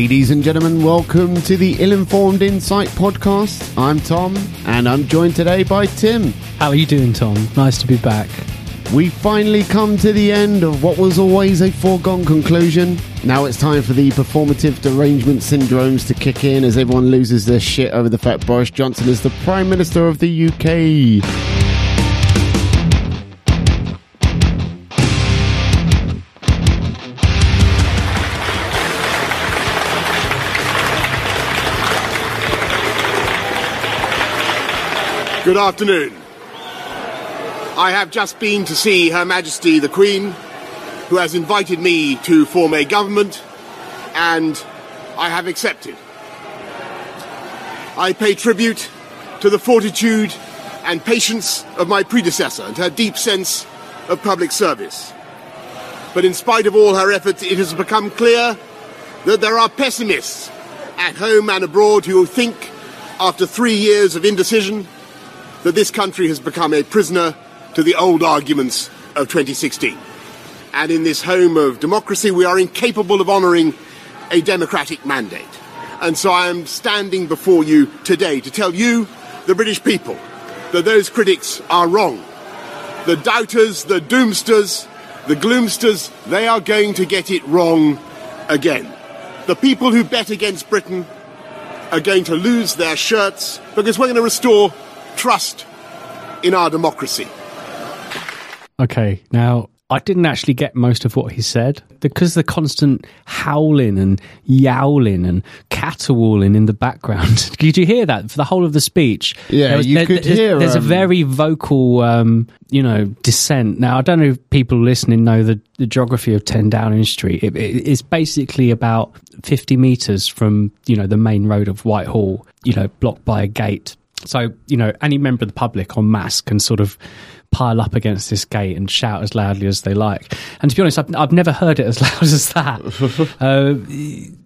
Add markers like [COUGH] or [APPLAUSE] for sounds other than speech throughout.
Ladies and gentlemen, welcome to the Ill Informed Insight podcast. I'm Tom, and I'm joined today by Tim. How are you doing, Tom? Nice to be back. We finally come to the end of what was always a foregone conclusion. Now it's time for the performative derangement syndromes to kick in as everyone loses their shit over the fact Boris Johnson is the Prime Minister of the UK. Good afternoon. I have just been to see Her Majesty the Queen, who has invited me to form a government, and I have accepted. I pay tribute to the fortitude and patience of my predecessor and her deep sense of public service. But in spite of all her efforts, it has become clear that there are pessimists at home and abroad who think, after three years of indecision, that this country has become a prisoner to the old arguments of 2016. And in this home of democracy, we are incapable of honouring a democratic mandate. And so I am standing before you today to tell you, the British people, that those critics are wrong. The doubters, the doomsters, the gloomsters, they are going to get it wrong again. The people who bet against Britain are going to lose their shirts because we're going to restore trust in our democracy. Okay, now I didn't actually get most of what he said because the constant howling and yowling and caterwauling in the background. [LAUGHS] Did you hear that for the whole of the speech? Yeah, was- you there- could there's, hear, There's a um, very vocal, um, you know, dissent. Now I don't know if people listening know the, the geography of Ten Downing Street. It, it- it's basically about fifty meters from you know the main road of Whitehall. You know, blocked by a gate. So you know, any member of the public en masse can sort of pile up against this gate and shout as loudly as they like. And to be honest, I've, I've never heard it as [LAUGHS] loud as that. [LAUGHS] uh,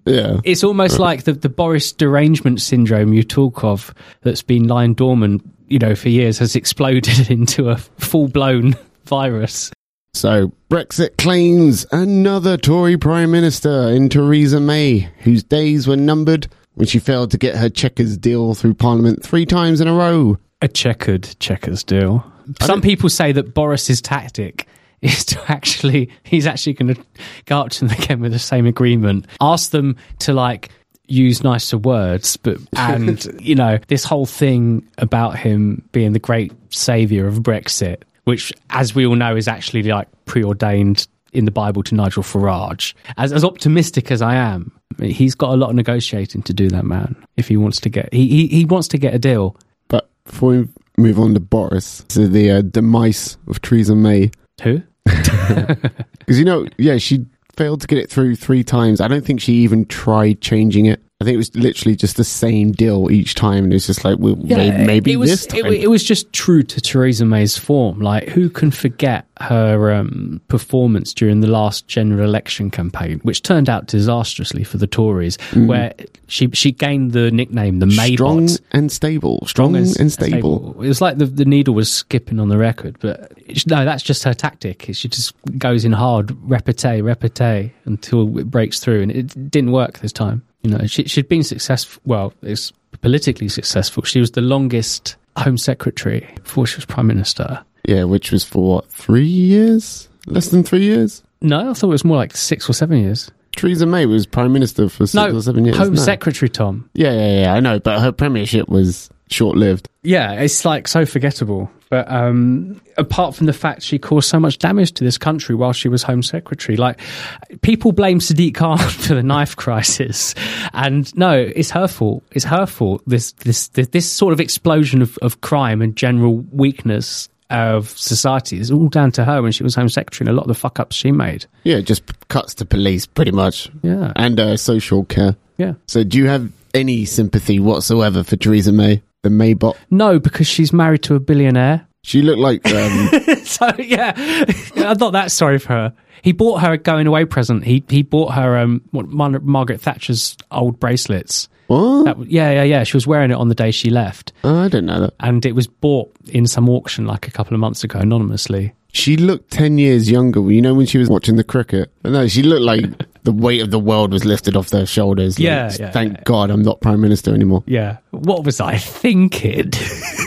Yeah. it's almost like the, the Boris derangement syndrome you talk of that's been lying dormant, you know, for years has exploded [LAUGHS] into a full blown virus. So, Brexit claims another Tory Prime Minister in Theresa May, whose days were numbered when she failed to get her Chequers deal through Parliament three times in a row. A checkered Chequers deal. Some people say that Boris's tactic [LAUGHS] is to actually, he's actually going to go up to them again with the same agreement, ask them to like use nicer words, but, [LAUGHS] and, you know, this whole thing about him being the great savior of Brexit, which, as we all know, is actually like preordained in the Bible to Nigel Farage. As, as optimistic as I am, he's got a lot of negotiating to do, that man, if he wants to get, he, he, he wants to get a deal. But before we move on to Boris, to the uh, demise of Theresa May, Who? [LAUGHS] [LAUGHS] because you know, yeah, she failed to get it through three times. I don't think she even tried changing it. I think it was literally just the same deal each time, and it's just like, well, may- maybe it was, this time. It, it was just true to Theresa May's form. Like, who can forget her um, performance during the last general election campaign, which turned out disastrously for the Tories, where she she gained the nickname the Maybot. Mm. strong and stable, strong, as- and stable. It was like the, the needle was skipping on the record, but no, that's just her tactic. She just goes in hard, repete, repete until it breaks through, and it didn't work this time. You know, she, she'd been successful. Well, it's politically successful. She was the longest Home Secretary before she was Prime Minister. Yeah, which was for what three years? Less than three years. No, I thought it was more like six or seven years. Theresa May was prime minister for six No, or seven years. Home no. Secretary, Tom. Yeah, yeah, yeah. I know, but her premiership was short lived. Yeah, it's like so forgettable. But um, apart from the fact she caused so much damage to this country while she was Home Secretary, like people blame Sadiq Khan [LAUGHS] for the knife crisis, and no, it's her fault. It's her fault. This this this, this sort of explosion of, of crime and general weakness of society is all down to her when she was Home Secretary and a lot of the fuck ups she made. Yeah, it just cuts to police pretty much. Yeah. and uh, social care. Yeah. So, do you have any sympathy whatsoever for Theresa May, the Maybot? No, because she's married to a billionaire. She looked like um, [LAUGHS] so yeah, I'm not that sorry for her. He bought her a going away present. He he bought her um Mar- Margaret Thatcher's old bracelets. what? That, yeah, yeah, yeah. She was wearing it on the day she left, Oh, I don't know that. and it was bought in some auction like a couple of months ago anonymously. She looked ten years younger. You know when she was watching the cricket. No, she looked like the weight of the world was lifted off their shoulders. Like, Yeah, yeah, thank yeah. God I'm not prime minister anymore. Yeah. What was I thinking?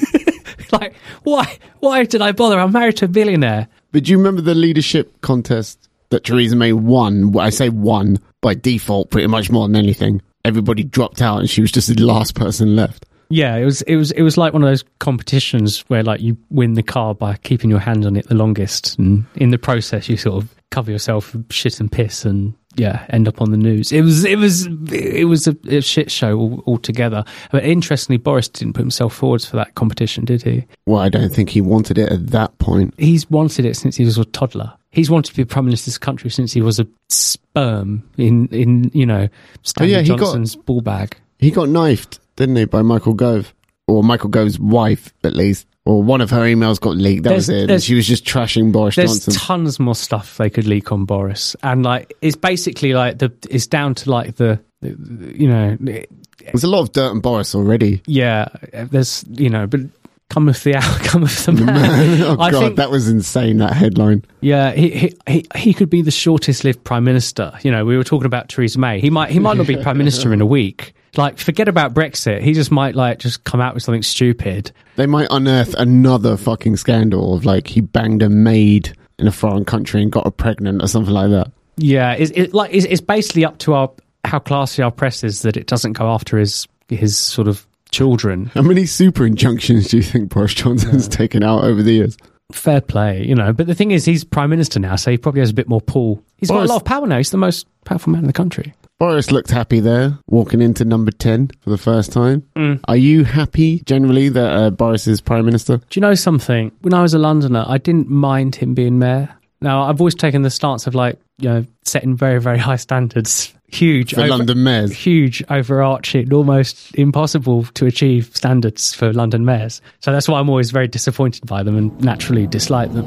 [LAUGHS] like, why? Why did I bother? I'm married to a billionaire. But do you remember the leadership contest that Theresa May won? I say won by default, pretty much more than anything. Everybody dropped out, and she was just the last person left. Yeah, it was it was it was like one of those competitions where like you win the car by keeping your hand on it the longest, and in the process you sort of cover yourself with shit and piss, and yeah, end up on the news. It was it was it was a, a shit show altogether. But interestingly, Boris didn't put himself forwards for that competition, did he? Well, I don't think he wanted it at that point. He's wanted it since he was a toddler. He's wanted to be prime minister of this country since he was a sperm in in you know Stanley yeah, he got- Johnson's ball bag. He got knifed, didn't he, by Michael Gove? Or Michael Gove's wife, at least. Or one of her emails got leaked. That was it. And she was just trashing Boris There's Johnson. tons more stuff they could leak on Boris, and like it's basically like the it's down to like the, the you know There's a lot of dirt on Boris already. yeah there's you know but come with the [LAUGHS] hour come with the [LAUGHS] man. oh, I God, think that was insane, that headline. yeah he, he he he could be the shortest lived prime minister. You know we were talking about Theresa May. He might he might not be prime minister in a week. Like forget about Brexit. He just might like just come out with something stupid. They might unearth another fucking scandal of like he banged a maid in a foreign country and got her pregnant or something like that. Yeah, it's it, like it's, it's basically up to our how classy our press is that it doesn't go after his his sort of children. How many super injunctions do you think Boris Johnson's taken out over the years? Fair play, you know. But the thing is, he's prime minister now, so he probably has a bit more pull. He's got a lot of power now. He's the most powerful man in the country. Boris looked happy there, walking into number 10 for the first time. Mm. Are you happy generally that uh, Boris is prime minister? Do you know something? When I was a Londoner, I didn't mind him being mayor. Now, I've always taken the stance of like, you know, setting very, very high standards. Huge. For over- London mayors? Huge, overarching, almost impossible to achieve standards for London mayors. So that's why I'm always very disappointed by them and naturally dislike them.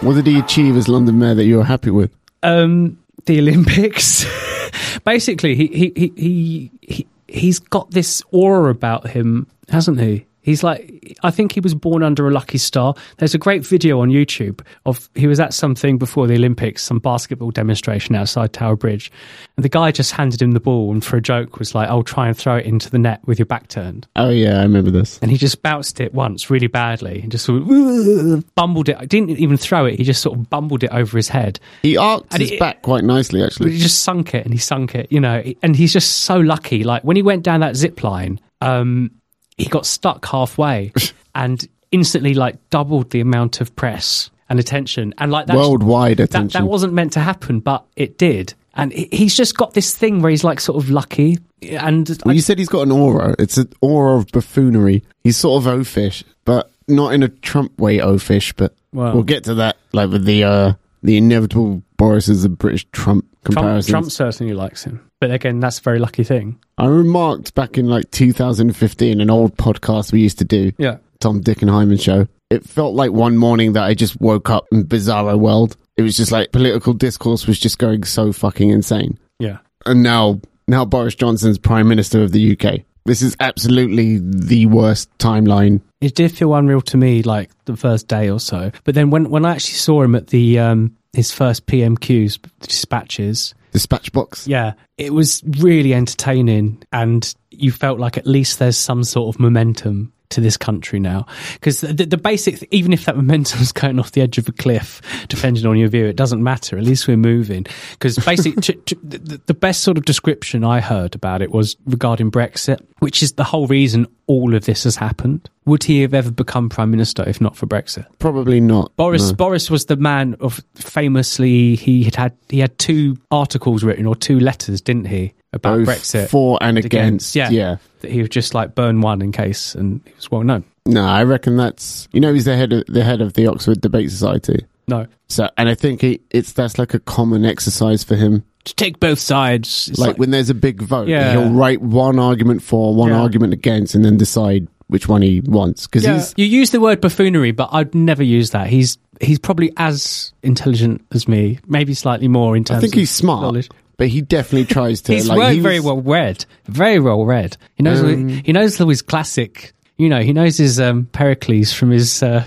What did he achieve as London mayor that you were happy with? um, the Olympics. [LAUGHS] Basically, he, he, he, he, he, he's got this aura about him, hasn't he? He's like, I think he was born under a lucky star. There's a great video on YouTube of he was at something before the Olympics, some basketball demonstration outside Tower Bridge. And the guy just handed him the ball and for a joke was like, I'll try and throw it into the net with your back turned. Oh, yeah, I remember this. And he just bounced it once really badly and just sort of bumbled it. I Didn't even throw it. He just sort of bumbled it over his head. He arced And his it- back quite nicely, But actually. he just sunk it and he sunk it, you know, and he's just so lucky. Like when he went down that zip line, um, he got stuck halfway [LAUGHS] and instantly like doubled the amount of press and attention. And like that's, Worldwide that, attention. that wasn't meant to happen, but it did. And he's just got this thing where he's like sort of lucky. And Well, you said he's got an aura. It's an aura of buffoonery. He's sort of oafish, but not in a Trump way oafish. But Well- we'll get to that, like with the uh, the inevitable Boris is a British Trump Trump. Trump certainly likes him. But again, that's a very lucky thing. I remarked back in like 2015, an old podcast we used to do, Yeah. Tom Dick and Hyman show. It felt like one morning that I just woke up in bizarro world. It was just like political discourse was just going so fucking insane. Yeah. and now now Boris Johnson's prime minister of the UK. This is absolutely the worst timeline. It did feel unreal to me, like the first day or so. But then when when I actually saw him at the um, his first PMQs dispatches, Dispatch box. yeah, it was really entertaining, and you felt like at least there's some sort of momentum to this country now. Because the, the basic, even if that [LAUGHS] momentum's going off the edge of a cliff, depending on your view, it doesn't matter. At least we're moving. Because basically, t- t- the, the best sort of description I heard about it was regarding Brexit, which is the whole reason all of this has happened. Would he have ever become prime minister if not for Brexit? Probably not. Boris no. Boris was the man of famously he had had he had two articles written or two letters, didn't he, about Both Brexit for and against. Yeah, yeah. That he would just like burn one in case, and he was well known. No, I reckon that's you know he's the head of the head of the Oxford Debate Society. No, So and I think he, it's that's like a common exercise for him. to take both sides. It's Like, when there's a big vote, Yeah. he'll write one argument for, one Yeah. argument against, and then decide which one he wants. Because yeah. you use the word buffoonery, but I'd never use that. He's he's probably as intelligent as me, maybe slightly more in terms. I think he's smart, knowledge. But he definitely tries to. [LAUGHS] He's like, very, he very well read. Very well read. He knows. Um, he knows his classic. You know, he knows his um, Pericles from his uh,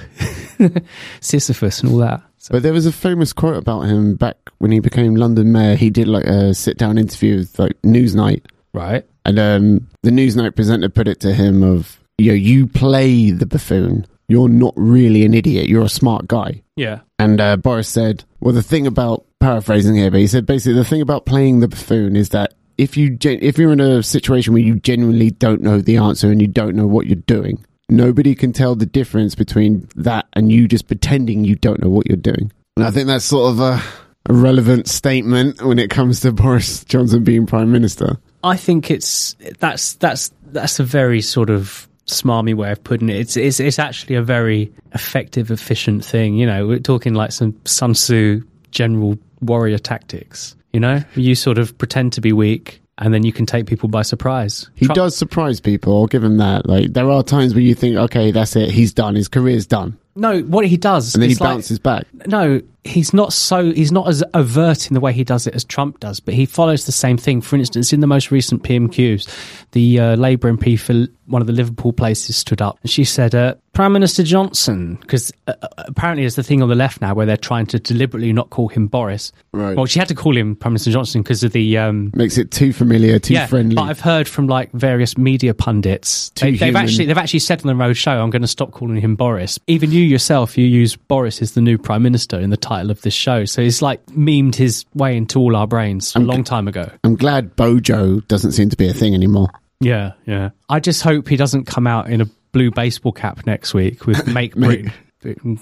[LAUGHS] Sisyphus and all that. But there was a famous quote about him back when he became London mayor. He did like a sit down interview with like Newsnight. Right. And um, the Newsnight presenter put it to him of, you know, you play the buffoon. You're not really an idiot. You're a smart guy. Yeah. And uh, Boris said, well, the thing about paraphrasing here, but he said basically the thing about playing the buffoon is that if you gen- if you're in a situation where you genuinely don't know the answer and you don't know what you're doing, nobody can tell the difference between that and you just pretending you don't know what you're doing. And I think that's sort of a, a relevant statement when it comes to [LAUGHS] Boris Johnson being prime minister. I think it's that's that's that's a very sort of smarmy way of putting it. It's it's it's actually a very effective, efficient thing. You know, we're talking like some Sun Tzu general warrior tactics. You know, you sort of pretend to be weak, and then you can take people by surprise. He Trump- does surprise people. I'll give him that. Like there are times where you think, okay, that's it. He's done. His career's done, No, what he does, and then he like- bounces back. no, he's not so he's not as overt in the way he does it as Trump does, but he follows the same thing. For instance, in the most recent PMQs, the uh, Labour MP for one of the Liverpool places stood up and she said, uh, "Prime Minister Johnson," because uh, uh, apparently there's the thing on the left now where they're trying to deliberately not call him Boris. Right. Well, she had to call him Prime Minister Johnson because of the. Um, Makes it too familiar, too yeah, friendly. but I've heard from like various media pundits. Too They, they've human. actually they've actually said on the road show, "I'm going to stop calling him Boris." Even you yourself, you use Boris as the new prime minister in the title of this show, so he's like memed his way into all our brains a long time ago. I'm glad Bojo doesn't seem to be a thing anymore. Yeah, yeah. I just hope he doesn't come out in a blue baseball cap next week with [LAUGHS] "Make Britain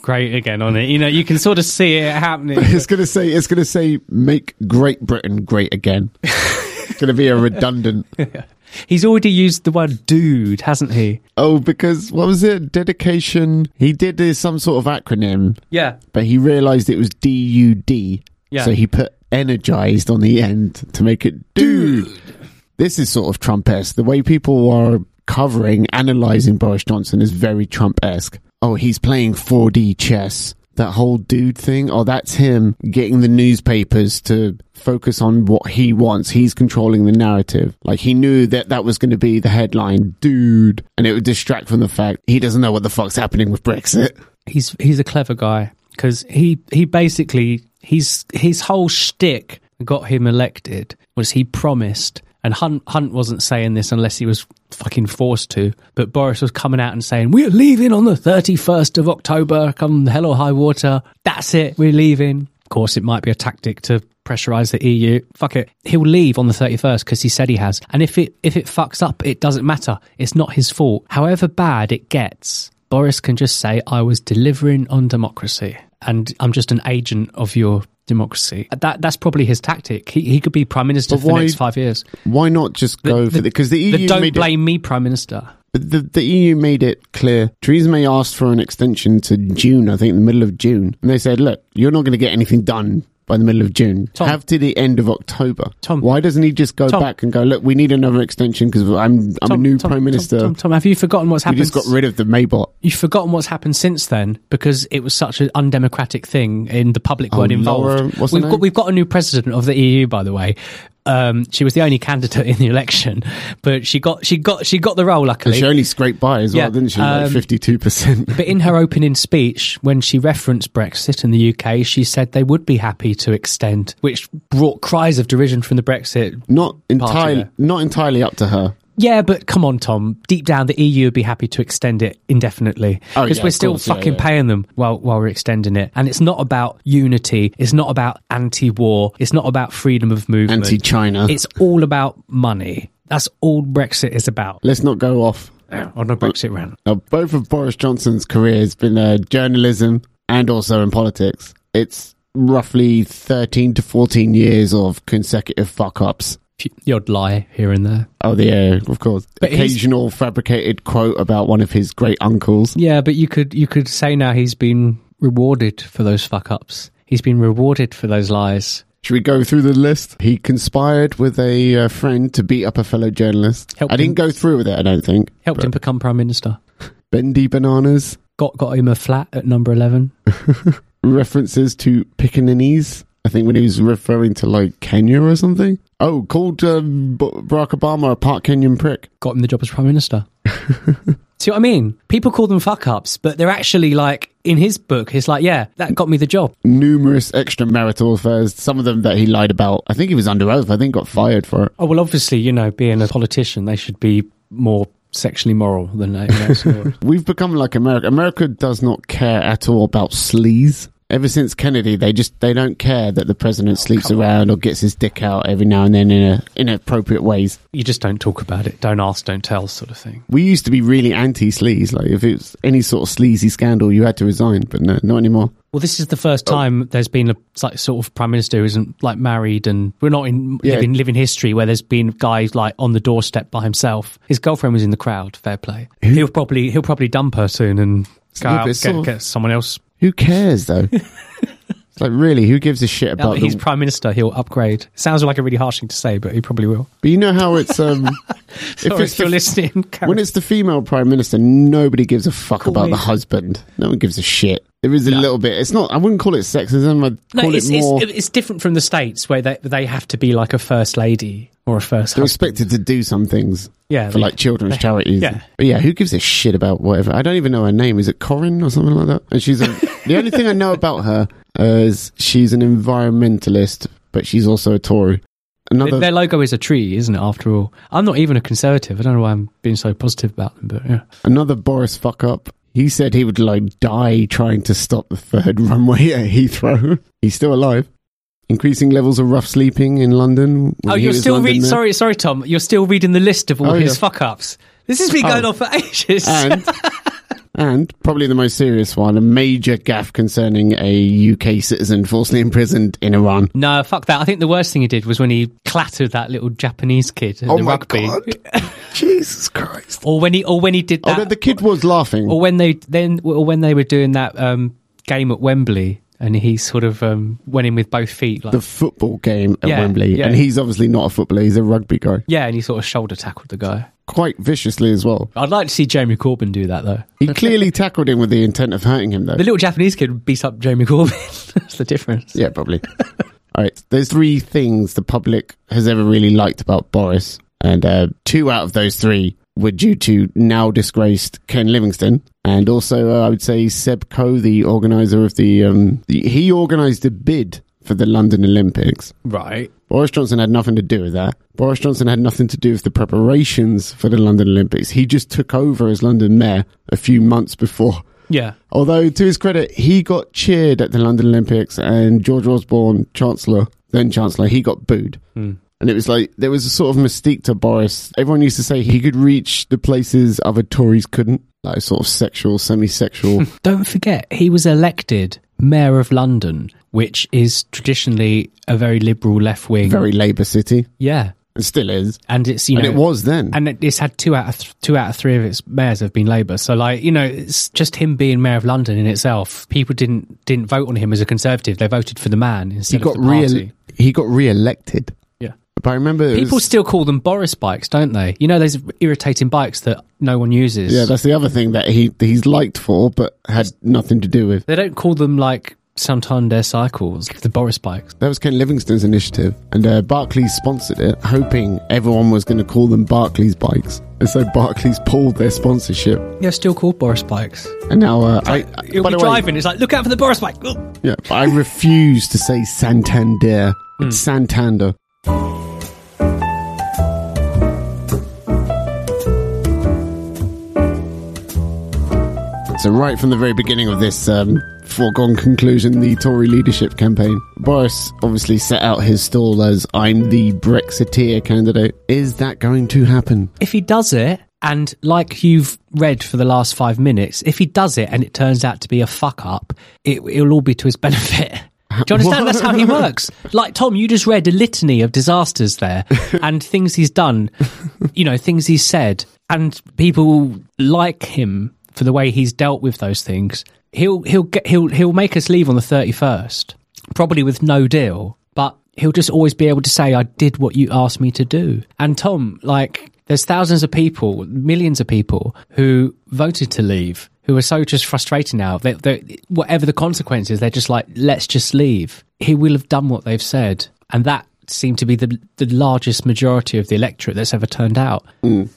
Great Again" on it. You know, you can sort of see it happening. [LAUGHS] It's gonna say it's gonna say make Great Britain great again. [LAUGHS] it's gonna be a redundant. [LAUGHS] He's already used the word "dude," hasn't he? Oh, because what was it? Dedication. He did some sort of acronym, Yeah. but he realised it was D U D. Yeah. So he put energized on the end to make it dude. This is sort of Trump-esque. The way people are covering, analysing Boris Johnson is very Trump-esque. Oh, he's playing 4D chess. That whole dude thing. Oh, that's him getting the newspapers to focus on what he wants. He's controlling the narrative. Like he knew that that was going to be the headline, dude. And it would distract from the fact he doesn't know what the fuck's happening with Brexit. he's he's a clever guy because he he basically he's his whole shtick got him elected was he promised and Hunt Hunt wasn't saying this unless he was fucking forced to but Boris was coming out and saying we're leaving on the 31st of October come hell or high water. That's it we're leaving. Of course it might be a tactic to pressurize the EU fuck it. He'll leave on the 31st because he said he has. And if it if it fucks up it doesn't matter. It's not his fault. However bad it gets Boris can just say, I was delivering on democracy. And I'm just an agent of your democracy. That That's probably his tactic. He, he could be prime minister But for the next five years. Why not just go for the because the EU don't made it blame me, prime minister. But the, the EU made it clear. Theresa May asked for an extension to June, I think, the middle of June. And they said, look, you're not going to get anything done by the middle of June. Tom. Have to the end of October. Tom. Why doesn't he just go Tom. back and go, look, we need another extension because I'm, I'm a new prime minister. Tom, Tom, have you forgotten what's happened? just got rid of the Maybot. You've forgotten what's happened since then because it was such an undemocratic thing in the public Oh, weren't involved. Laura- we've got we've got a new president of the EU, by the way. Um, she was the only candidate in the election, but she got she got she got the role. And Luckily, she only scraped by as well, Yeah, didn't she? um, like [LAUGHS] 52%. But in her opening speech, when she referenced Brexit in the UK, she said they would be happy to extend, which brought cries of derision from the Brexit. not entirely, not entirely up to her. Yeah, but come on, Tom. Deep down, the EU would be happy to extend it indefinitely Oh, because yeah, we're still course, yeah, fucking yeah. paying them while while we're extending it. And it's not about unity. It's not about anti-war. It's not about freedom of movement. Anti-China. It's all about money. That's all Brexit is about. Let's not go off. On a Brexit rant. Now, both of Boris Johnson's career has been uh, journalism and also in politics. It's roughly 13 to 14 years of consecutive fuck ups. The odd lie here and there. Oh, yeah, of course. But Occasional fabricated quote about one of his great uncles. Yeah, but you could you could say now he's been rewarded for those fuck ups. He's been rewarded for those lies. Should we go through the list? He conspired with a uh, friend to beat up a fellow journalist. Helped I didn't him. go through with it, I don't think. Helped But him become prime minister. Bendy Bananas, Got got him a flat at number eleven. [LAUGHS] references to pickaninnies. I think when he was referring to like Kenya or something. Oh, called um, B- Barack Obama a part Kenyan prick. Got him the job as prime minister. [LAUGHS] See what I mean? People call them fuck ups, but they're actually like in his book, he's like, yeah, that got me the job. Numerous extramarital affairs, some of them that he lied about. I think he was under oath. I think got fired for it. Oh well, obviously, you know, being a politician, they should be more sexually moral than they. So- [LAUGHS] We've become like America. America does not care at all about sleaze. Ever since Kennedy, they just they don't care that the president oh, sleeps around or gets his dick out every now and then in a inappropriate ways. you just don't talk about it. Don't ask, don't tell, sort of thing. We used to be really anti sleaze. Like if it was any sort of sleazy scandal, you had to resign. But no, not anymore. Well, this is the first oh. time there's been a like, sort of prime minister who isn't like married, and we're not in Yeah. living living history where there's been guys like on the doorstep by himself. His girlfriend was in the crowd. Fair play. He'll probably he'll probably dump her soon and go out, get, of- get someone else. Who cares though? [LAUGHS] it's like really, who gives a shit about? that he's the- prime minister, he'll upgrade. Sounds like a really harsh thing to say, but he probably will. but you know how it's [LAUGHS] um, Sorry if, you're the- listening. Karen. When it's the female prime minister, nobody gives a fuck Call about me. the husband. No one gives a shit. There is a little bit. It's not. I wouldn't call it sexism. I'd no, call it's, it more. it's, it's different from the states where they they have to be like a first lady or a first they're husband. expected to do some things Yeah, for they- like children's they- charities. yeah. But yeah, who gives a shit about whatever? I don't even know her name. Is it Corin or something like that? And she's a, [LAUGHS] the only thing I know about her is she's an environmentalist, but she's also a Tory. Another Their, their logo is a tree, isn't it? After all, I'm not even a conservative. I don't know why I'm being so positive about them, but yeah. Another Boris fuck up. He said he would like die trying to stop the third [LAUGHS] runway at Heathrow. He's still alive. Increasing levels of rough sleeping in London. Oh, you're still reading. Sorry, sorry, Tom. You're still reading the list of all Oh, his yeah. fuck ups. This has been going Oh. on for [LAUGHS] ages. And and probably the most serious one, a major gaffe concerning a UK citizen falsely imprisoned in Iran. no, fuck that. I think the worst thing he did was when he clattered that little Japanese kid Oh in the rugby, [LAUGHS] Jesus Christ! or when he, or when he did Oh, that, the, the kid was laughing. or when they then, or when they were doing that um, game at Wembley, and he sort of um, went in with both feet, like the football game at Yeah, Wembley, yeah. and he's obviously not a footballer; he's a rugby guy. yeah, and he sort of shoulder tackled the guy. Quite viciously as well. I'd like to see Jeremy Corbyn do that though. He clearly tackled him with the intent of hurting him, though. The little Japanese kid beat up Jeremy Corbyn. [LAUGHS] That's the difference. Yeah, probably. All right. There's three things the public has ever really liked about Boris, and uh, two out of those three were due to now disgraced Ken Livingstone, and also uh, I would say Seb Coe, the organizer of the, um, the he organised a bid for the London Olympics. Right. Boris Johnson had nothing to do with that. Boris Johnson had nothing to do with the preparations for the London Olympics. He just took over as London mayor a few months before. Yeah. Although, to his credit, he got cheered at the London Olympics, and George Osborne, Chancellor, then Chancellor, he got booed. And it was like there was a sort of mystique to Boris. Everyone used to say he could reach the places other Tories couldn't, like sort of sexual, semi-sexual. [LAUGHS] Don't forget, he was elected mayor of London, which is traditionally a very liberal left wing. very Labour city, yeah. and still is. And it's you And know it was then. and it- it's had two out of th- two out of three of its mayors have been Labour. So like you know, it's just him being mayor of London in itself. People didn't didn't vote on him as a conservative. They voted for the man he instead got of the party. re he got re-elected. But I remember People was- still call them Boris bikes, don't they? You know those irritating bikes that no one uses. yeah, that's the other thing that he he's liked for, but had nothing to do with. they don't call them like Santander cycles, the Boris bikes. That was Ken Livingstone's initiative, and uh, Barclays sponsored it, hoping everyone was going to call them Barclays bikes. And so Barclays pulled their sponsorship, Yeah, still called Boris bikes. and now uh, I. You'll be the way, driving. It's like look out for the Boris bike. Ugh. yeah, but I refuse to say Santander. It's Santander. So right from the very beginning of this um, foregone conclusion, the Tory leadership campaign, Boris obviously set out his stall as "I'm the Brexiteer candidate." Is that going to happen? If he does it, and like you've read for the last five minutes, if he does it and it turns out to be a fuck up, it, it'll all be to his [LAUGHS] benefit. Do you understand? That's how he works. Like Tom, you just read a litany of disasters there [LAUGHS] and things he's done, you know, things he's said, and people like him for the way he's dealt with those things. He'll he'll get he'll he'll make us leave on the thirty first, probably with no deal, but he'll just always be able to say, "I did what you asked me to do." And Tom, like, there's thousands of people, millions of people who voted to leave, who are so just frustrated now. They, they, whatever the consequences, they're just like, "Let's just leave." He will have done what they've said, and that seemed to be the the largest majority of the electorate that's ever turned out.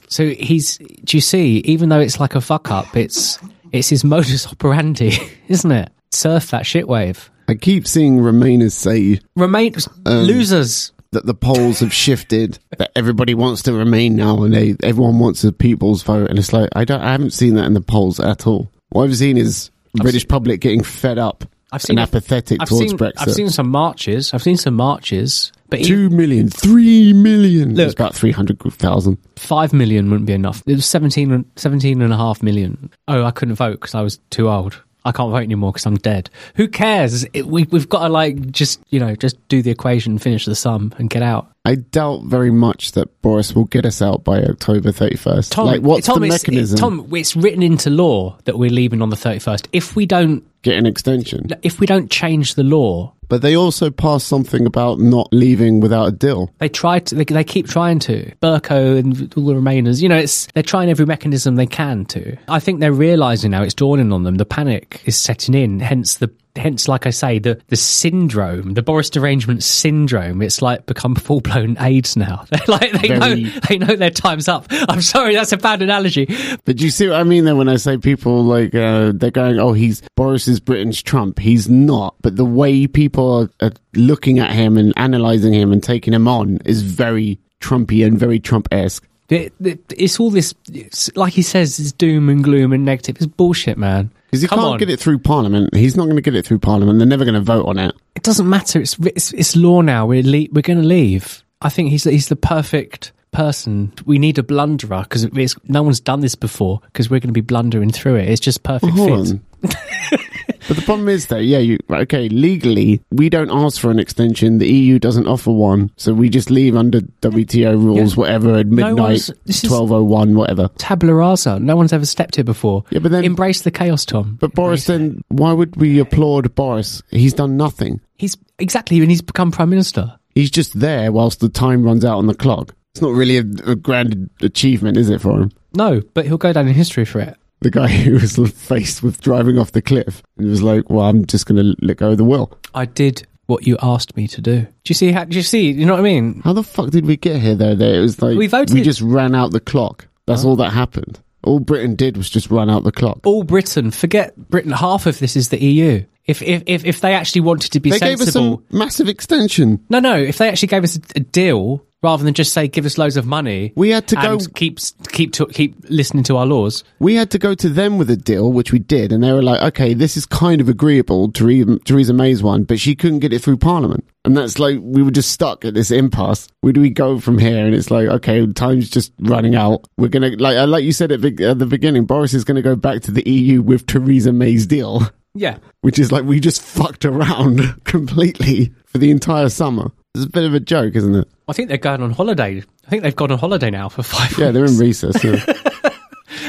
So he's. Do you see? Even though it's like a fuck up, it's It's his [LAUGHS] modus operandi, [LAUGHS] isn't it? Surf that shit wave. I keep seeing Remainers say Remain Um, losers. that the polls have shifted, that everybody wants to remain now, and they everyone wants a people's vote. And it's like I don't, I haven't seen that in the polls at all. What I've seen is British public getting fed up I've seen and apathetic I've towards seen, Brexit. I've seen some marches. I've seen some marches, but Two million, three million. Look. It's about three hundred thousand. five million wouldn't be enough. It was 17, 17 and a half million. Oh, I couldn't vote because I was too old. I can't vote anymore because I'm dead. Who cares? It, we, we've got to like just you know just do the equation, finish the sum, and get out. I doubt very much that Boris will get us out by October thirty first. Tom, like, what's Tom, the it's- mechanism? Tom, it's written into law that we're leaving on the thirty first. If we don't, Get an extension. if we don't change the law, But they also passed something about not leaving without a deal. They try to. They, they keep trying to. Bercow and all the Remainers. You know, it's they're trying every mechanism they can to. I think they're realizing now. It's dawning on them. The panic is setting in. Hence the. Hence, like I say, the the syndrome, the Boris derangement syndrome. It's like become [LAUGHS] full blown AIDS now. They're [LAUGHS] like they Very- know they know their time's up. I'm sorry, that's a bad analogy. But do you see what I mean then when I say people like uh, they're going, oh, he's Boris is Britain's Trump. He's not. But the way people are, are looking at him and analysing him and taking him on is very Trumpy and very Trump esque. It, it, it's all this, it's, like he says, it's doom and gloom and negative. It's bullshit, man. Because he Come can't on. get it through Parliament. He's not going to get it through Parliament. They're never going to vote on it. it doesn't matter. It's it's, it's law now. We're le- we're going to leave. I think he's he's the perfect person. We need a blunderer because no one's done this before. Because we're going to be blundering through it. It's just perfect Hold fit. [LAUGHS] but the problem is that, yeah, you okay, legally, we don't ask for an extension. The EU doesn't offer one. So we just leave under WTO rules, Yeah. whatever, at midnight, this is- 1201, whatever. Tabula rasa. No one's ever stepped here before. Yeah, but then- embrace the chaos, Tom. But Boris, then why would we applaud Boris? He's done nothing. He's exactly when he's become prime minister. He's just there whilst the time runs out on the clock. It's not really a, a grand achievement, is it, for him? No, but he'll go down in history for it. The guy [LAUGHS] who was faced with driving off the cliff and was like, well, I'm just going to let go of the wheel." I did what you asked me to do. Do you see? How, do you see? You know what I mean? How the fuck did we get here, though? That it was like We voted- we just ran out the clock. That's oh. all that happened. All Britain did was just run out the clock. All Britain, forget Britain. Half of this is the EU. If if if, if they actually wanted to be They gave us sensible, a massive extension. no, no. If they actually gave us a, a deal rather than just say give us loads of money, We had to and go- keep keep to, keep listening to our laws. We had to go to them with a deal, which we did, and they were like, "Okay, this is kind of agreeable." Theresa, Theresa May's one, but she couldn't get it through Parliament, and that's like we were just stuck at this impasse. Where do we go from here? And it's like, okay, time's just running out. We're gonna like, like you said at, at the beginning, Boris is gonna go back to the EU with Theresa May's deal, [LAUGHS] Yeah, which is like we just fucked around [LAUGHS] completely for the entire summer. It's a bit of a joke, isn't it? I think they're going on holiday. I think they've gone on holiday now for [LAUGHS] five. Yeah, they're in recess. Yeah. [LAUGHS]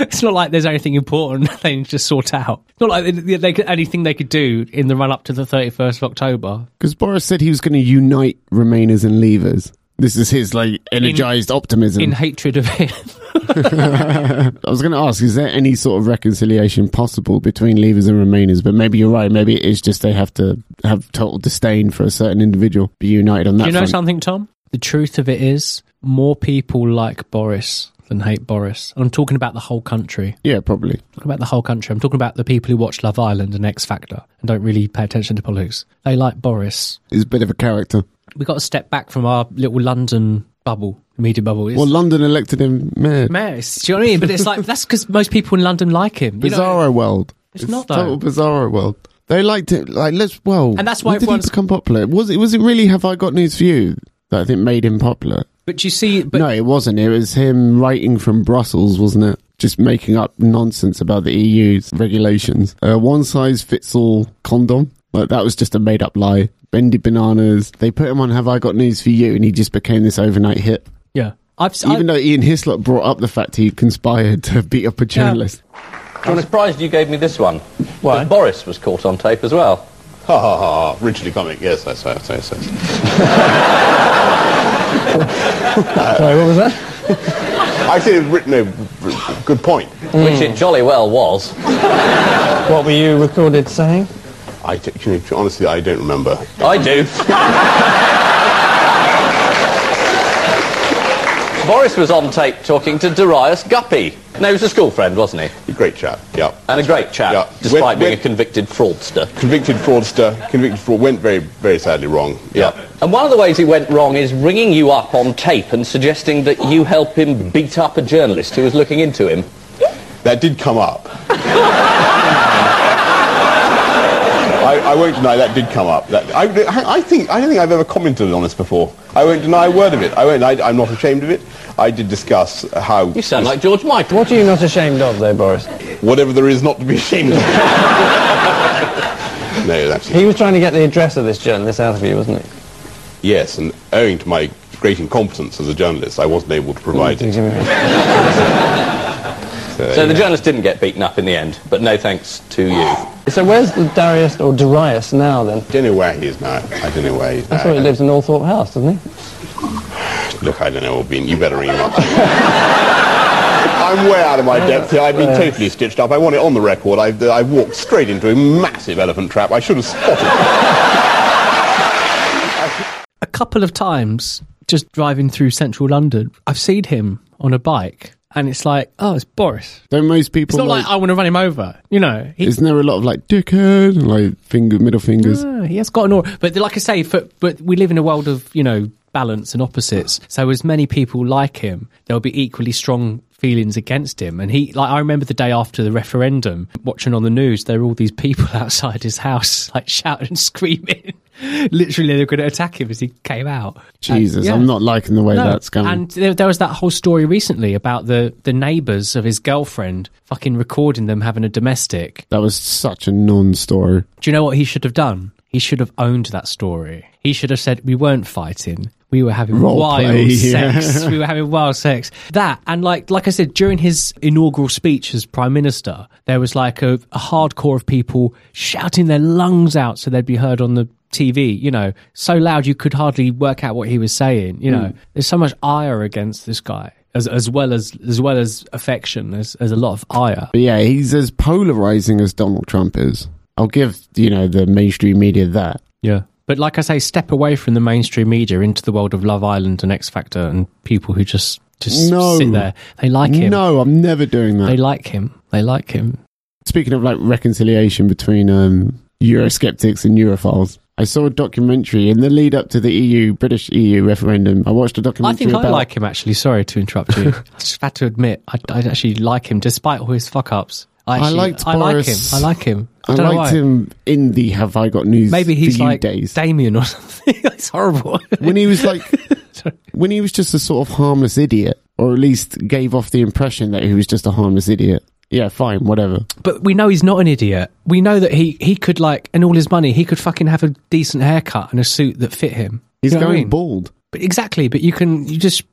It's not like there's anything important they need to sort out. It's not like they, they could, anything they could do in the run up to the 31st of October. Because Boris said he was going to unite Remainers and Leavers. This is his like energized optimism. In hatred of him. [LAUGHS] I was going to ask, is there any sort of reconciliation possible between Leavers and Remainers? But maybe you're right. Maybe it is just they have to have total disdain for a certain individual, be united on that. Do you know front. something, Tom? The truth of it is, more people like Boris than hate Boris. And I'm talking about the whole country. Yeah, probably. I'm talking about the whole country. I'm talking about the people who watch Love Island and X Factor and don't really pay attention to politics. They like Boris. He's a bit of a character. We've got to step back from our little London bubble, media bubble. It's, Well, London elected him mayor. Mayor, it's- do you know what I mean? But it's like, that's because most people in London like him. You know? Bizarro world. It's not, total though. bizarro world. They liked it. Like let's well, And that's why when did he become popular? Was it? Was it really? Have I got news for you? That I think made him popular. But you see, but no, it wasn't. It was him writing from Brussels, wasn't it? Just making up nonsense about the EU's regulations. Uh, one size fits all condom. Like that was just a made up lie. Bendy bananas. They put him on Have I Got News for You, and he just became this overnight hit. yeah. I've, Even I, though Ian Hislop brought up the fact he conspired to beat up a journalist. I'm surprised you gave me this one. Why? 'Cause Boris was caught on tape as well. Ha ha ha, ha. Richly comic, yes, that's right, that's right. That's Sorry, what was that? I say, written no, r- good point. Which it jolly well was. What were you recorded saying? I, t- you know, honestly, I don't remember. I do. [LAUGHS] Boris was on tape talking to Darius Guppy. No, he was a school friend, wasn't he? A Great chap, yeah. And a great chap, Yeah. despite When- being when- a convicted fraudster. Convicted fraudster, convicted fraud, went very, very sadly wrong. Yeah. And one of the ways he went wrong is ringing you up on tape and suggesting that you help him beat up a journalist who was looking into him. That did come up. [LAUGHS] I, I won't deny that did come up. That, I, I think I don't think I've ever commented on this before. I won't deny a word of it. I won't. I, I'm not ashamed of it. I did discuss how You sound like George Michael. What are you not ashamed of, though, Boris? whatever there is not to be ashamed of. [LAUGHS] no, that's He was trying to get the address of this journalist out of you, wasn't he? yes, and owing to my great incompetence as a journalist, I wasn't able to provide it. [LAUGHS] So the journalist didn't get beaten up in the end, but no thanks to you. So where's the Darius or Darius now, then? I don't know where he is now. I don't know where he is I thought he lives in Althorp House, doesn't he? Look, I don't know, Bean. You better ring him up. [LAUGHS] I'm way out of my depth here. I've been totally stitched up. I want it on the record. I've, uh, I've walked straight into a massive elephant trap. I should have spotted it. a couple of times just driving through central London, I've seen him on a bike, and it's like, oh, it's Boris. Don't most people It's not like, like, I want to run him over. You know, he, isn't there a lot of like dickhead and like finger middle fingers? Ah, he has got an aura. But like I say, for, but we live in a world of you know balance and opposites. So as many people like him, there'll be equally strong feelings against him. And he, like, I remember the day after the referendum, watching on the news, there were all these people [LAUGHS] outside his house, like shouting and [LAUGHS] screaming. Literally, they were going to attack him as he came out. Jesus, And, yeah. I'm not liking the way No, that's going. And there, there was that whole story recently about the, the neighbours of his girlfriend fucking recording them having a domestic. that was such a non-story. Do you know what he should have done? He should have owned that story. He should have said, "We weren't fighting. We were having Role wild play, [LAUGHS] yeah. sex. we were having wild sex." That and like like I said during his inaugural speech as prime minister, there was like a, a hardcore of people shouting their lungs out so they'd be heard on the TV. You know, so loud you could hardly work out what he was saying. You know, hmm. there's so much ire against this guy. As, as well as as well as affection, there's, there's a lot of ire. But yeah, he's as polarizing as Donald Trump is. I'll give you know the mainstream media that. Yeah. But like I say, step away from the mainstream media into the world of Love Island and X Factor and people who just just No. sit there. They like him. No, I'm never doing that. They like him. They like him. Speaking of like reconciliation between um, Eurosceptics and Europhiles, I saw a documentary in the lead up to the EU British EU referendum. I watched a documentary I think I about like him actually. Sorry to interrupt you. [LAUGHS] I just had to admit, I, I actually like him despite all his fuck ups. I, actually, liked I like him. I like him. I, I liked him in the Have I Got News Maybe he's like days. Damien or [LAUGHS] something. it's horrible. when he was like [LAUGHS] when he was just a sort of harmless idiot or at least gave off the impression that he was just a harmless idiot yeah fine whatever But we know he's not an idiot. We know that he, he could like, and all his money, he could fucking have a decent haircut and a suit that fit him. he's You know what I going mean? bald But exactly, but you can you just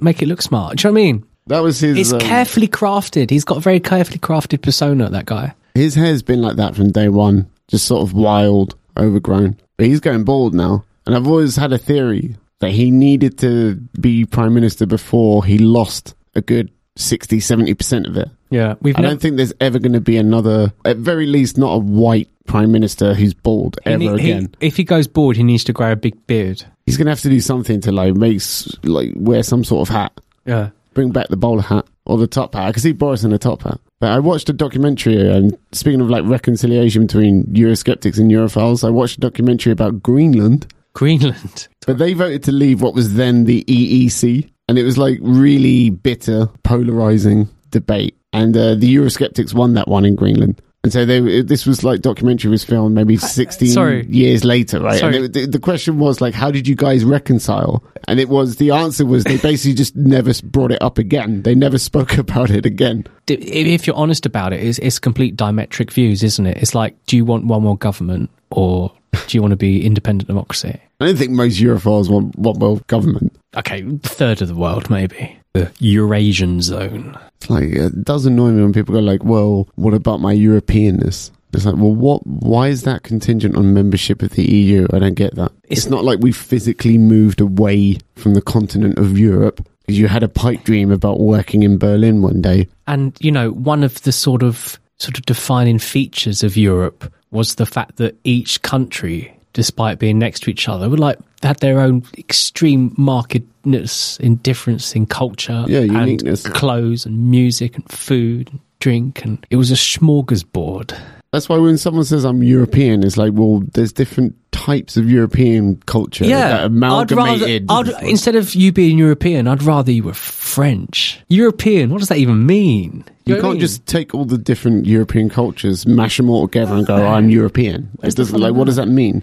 make it look smart. Do you know what I mean? That was his It's um, carefully crafted. He's got a very carefully crafted persona. That guy. his hair's been like that from day one just sort of wild overgrown but he's going bald now and i've always had a theory that he needed to be prime minister before he lost a good 60 70% of it Yeah, we've. I don't think there's ever going to be another, at very least, not a white prime minister who's bald ever ne- he- again. if he goes bald, he needs to grow a big beard. He's going to have to do something to like make like wear some sort of hat, Yeah. Bring back the bowler hat or the top hat. I can see Boris in a top hat. But I watched a documentary, and speaking of like reconciliation between Eurosceptics and Europhiles, I watched a documentary about Greenland. Greenland. [LAUGHS] But they voted to leave what was then the EEC, and it was like really bitter, polarizing debate. And uh, the Eurosceptics won that one in Greenland. And so they, this was like documentary was filmed maybe uh, 16 sorry. years later, right? Sorry. And it, the, question was like, how did you guys reconcile? And it was, the answer was they basically just never brought it up again. They never [LAUGHS] spoke about it again. If you're honest about it, it's, it's complete diametric views, isn't it? It's like, do you want one more government or do you want to be independent democracy? I don't think most Europhiles want, one world government. Okay, third of the world, maybe. The Eurasian zone. It's like it does annoy me when people go like, "Well, what about my Europeanness?" It's like, well, what? Why is that contingent on membership of the EU? I don't get that. It's, It's- not like we physically moved away from the continent of Europe you had a pipe dream about working in Berlin one day. And you know, one of the sort of sort of defining features of Europe was the fact that each country despite being next to each other, were like had their own extreme markedness in difference in culture, Yeah, and uniqueness. clothes and music and food and drink, and it was a smorgasbord. That's why when someone says I'm European, it's like, well, there's different types of European culture that Yeah, I'd rather. I'd, instead of you being European, I'd rather you were French. European, what does that even mean? you know can't mean? just take all the different European cultures, mash them all together, and go, "I'm European." It doesn't like. What does that mean?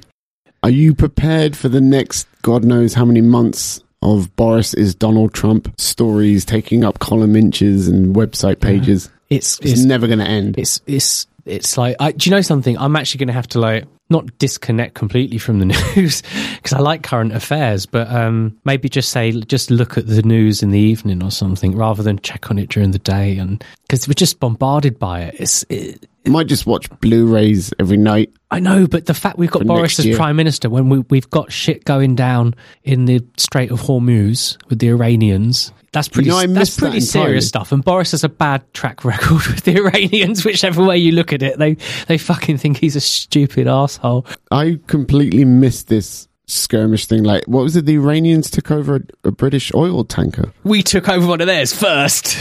Are you prepared for the next God knows how many months of Boris is Donald Trump stories taking up column inches and website pages? It's It's it's never going to end. it's it's it's like I, do you know something i'm actually going to have to like not disconnect completely from the [LAUGHS] news because i like current affairs but um maybe just say just look at the news in the evening or something rather than check on it during the day and because we're just bombarded by it it's it, might just watch Blu-rays every night. I know, but the fact we've got Boris as year. prime minister when we, we've got shit going down in the Strait of Hormuz with the Iranians, that's pretty. know, I that's missed that pretty serious stuff. And Boris has a bad track [LAUGHS] record with the Iranians. Whichever way you look at it, they they fucking think he's a stupid asshole. I completely missed this skirmish thing. Like, what was it? The Iranians took over a, a British oil tanker. We took over one of theirs first.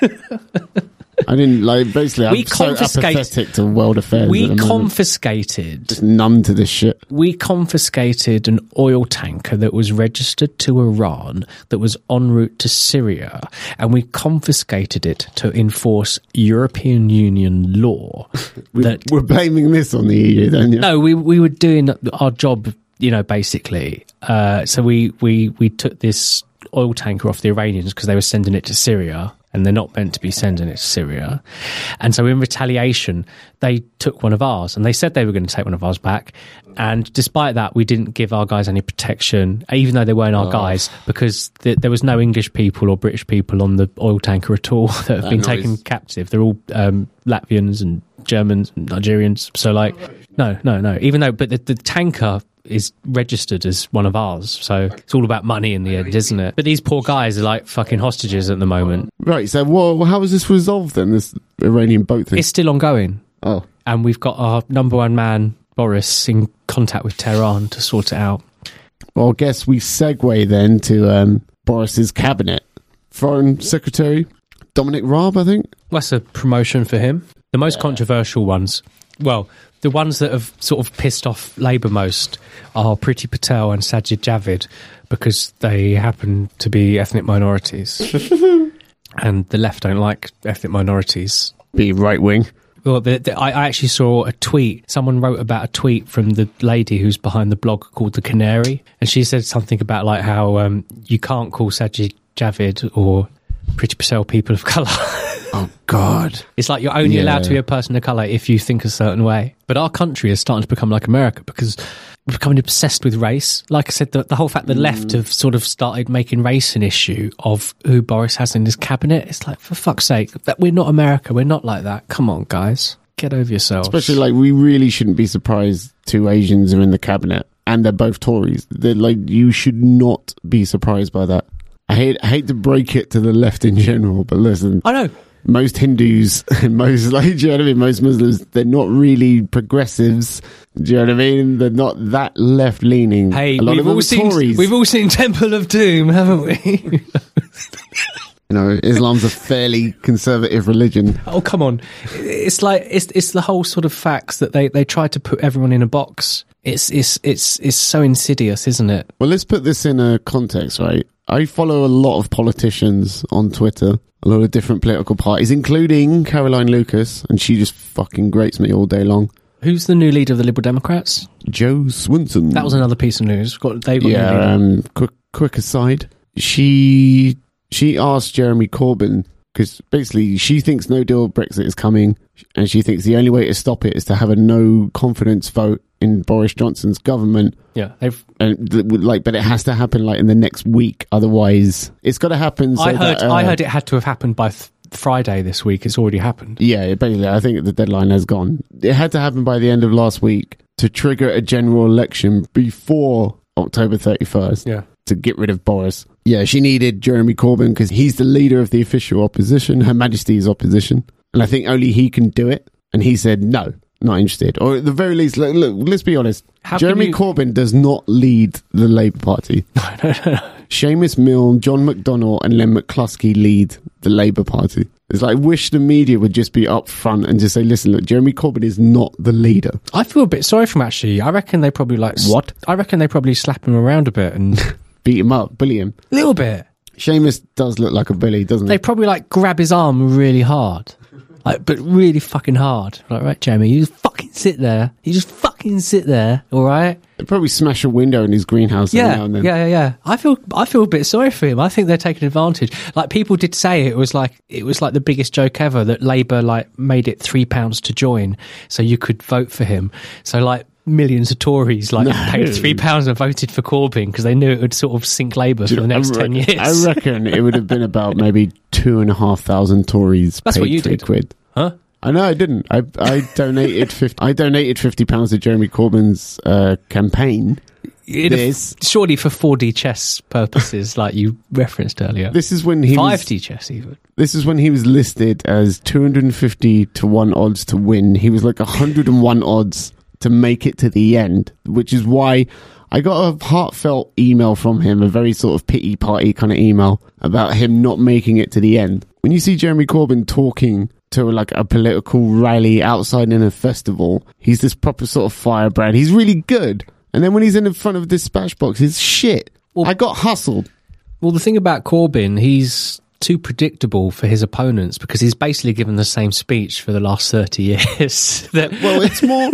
[LAUGHS] I didn't like. Basically, We I'm so confiscate- apathetic to world affairs. we confiscated. just numb to this shit. we confiscated an oil tanker that was registered to Iran that was en route to Syria, and we confiscated it to enforce European Union law. [LAUGHS] We, that we're blaming this on the EU, then. Yeah. no, we we were doing our job, you know, basically. Uh, so we we we took this oil tanker off the Iranians because they were sending it to Syria. And they're not meant to be sending it to Syria. And so, in retaliation, they took one of ours and they said they were going to take one of ours back. And despite that, we didn't give our guys any protection, even though they weren't our guys, because th- there was no English people or British people on the oil tanker at all [LAUGHS] that have That been noise. taken captive. They're all um, Latvians and Germans and Nigerians. So, like, no, no, no. Even though, but the, the tanker is registered as one of ours. So it's all about money in the end, isn't it? But these poor guys are like fucking hostages at the moment. Right. So, well, how was this resolved then? This Iranian boat thing. It's still ongoing. oh, And we've got our number one man, Boris, in contact with Tehran to sort it out. well, I guess we segue then to um, Boris's cabinet. Foreign Secretary Dominic Raab, I think. That's a promotion for him. The most controversial ones, well, the ones that have sort of pissed off Labour most are Priti Patel and Sajid Javid because they happen to be ethnic minorities. [LAUGHS] and the left don't like ethnic minorities. Be right wing. Well, the, the, I I actually saw a tweet. Someone wrote about a tweet from the lady who's behind the blog called The Canary. And she said something about like how um, you can't call Sajid Javid or Priti Patel people of [LAUGHS] colour. Oh God. It's like you're only Yeah. allowed to be a person of colour if you think a certain way. But our country is starting to become like America because we're becoming obsessed with race. Like I said, the, the whole fact the mm. left have sort of started making race an issue of who Boris has in his cabinet. It's like, for fuck's sake, that we're not America. We're not like that. Come on, guys. Get over yourselves. Especially like we really shouldn't be surprised two Asians are in the cabinet and they're both Tories. They're like you should not be surprised by that. I hate I hate to break it to the left in general, but listen, I know. most Hindus and [LAUGHS] most like do you know what I mean? Most Muslims, they're not really progressives. Do you know what I mean? They're not that left leaning. Hey, a lot we've of all seen Tories. we've all seen Temple of Doom, haven't we? [LAUGHS] you know, Islam's a fairly conservative religion. oh come on! It's like it's it's the whole sort of facts that they they try to put everyone in a box. It's it's it's it's so insidious, isn't it? Well, let's put this in a context, right? I follow a lot of politicians on Twitter, a lot of different political parties, including Caroline Lucas, and she just fucking grates me all day long. Who's the new leader of the Liberal Democrats? Jo Swinson. That was another piece of news. Got they got a new leader. yeah. Um, quick, quick aside, she she asked Jeremy Corbyn because basically she thinks no deal Brexit is coming, and she thinks the only way to stop it is to have a no confidence vote in Boris Johnson's government. yeah, they've. and th- like, but it has to happen like in the next week. Otherwise, it's got to happen. So I heard. that, uh, I heard it had to have happened by th- Friday this week. It's already happened. Yeah, basically, I think the deadline has gone. It had to happen by the end of last week to trigger a general election before October thirty first. Yeah. to get rid of Boris. Yeah, she needed Jeremy Corbyn because he's the leader of the official opposition, Her Majesty's opposition, and I think only he can do it. And he said no. not interested. Or at the very least, look, look let's be honest. How Jeremy you- Corbyn does not lead the Labour Party. [LAUGHS] No, no, no. Seamus Milne, John McDonnell, and Len McCluskey lead the Labour Party. It's like, I wish the media would just be up front and just say, listen, look, Jeremy Corbyn is not the leader. I feel a bit sorry for him actually. I reckon they probably like What? I reckon they probably slap him around a bit and [LAUGHS] Beat him up, bully him. A little bit. Seamus does look like a bully, doesn't he? They he? probably like grab his arm really hard, like but really fucking hard. Like right, Jeremy, you just fucking sit there. You just fucking sit there. All right. They probably smash a window in his greenhouse every Yeah, now and then. yeah, yeah, yeah. I feel I feel a bit sorry for him. I think they're taking advantage. Like people did say it was like it was like the biggest joke ever that Labour like made it three pounds to join, so you could vote for him. So like millions of Tories like No. paid three pounds and voted for Corbyn because they knew it would sort of sink Labour for the next I ten years. I reckon it would have been about maybe two and a half thousand Tories. That's paid what you three did. Quid. huh? I know I didn't. I I donated fifty. I donated fifty pounds to Jeremy Corbyn's uh, campaign. It'd have- surely for 4D chess purposes, like you referenced earlier. This is when he 5D chess, even. This is when he was listed as two hundred and fifty to one odds to win. He was like hundred and one odds to make it to the end, which is why. I got a heartfelt email from him, a very sort of pity party kind of email about him not making it to the end. When you see Jeremy Corbyn talking to like a political rally outside in a festival, he's this proper sort of firebrand. He's really good. And then when he's in front of dispatch box, he's shit. I got hustled. Well, the thing about Corbyn, he's too predictable for his opponents because he's basically given the same speech for the last 30 years. [LAUGHS] that, Well, it's more.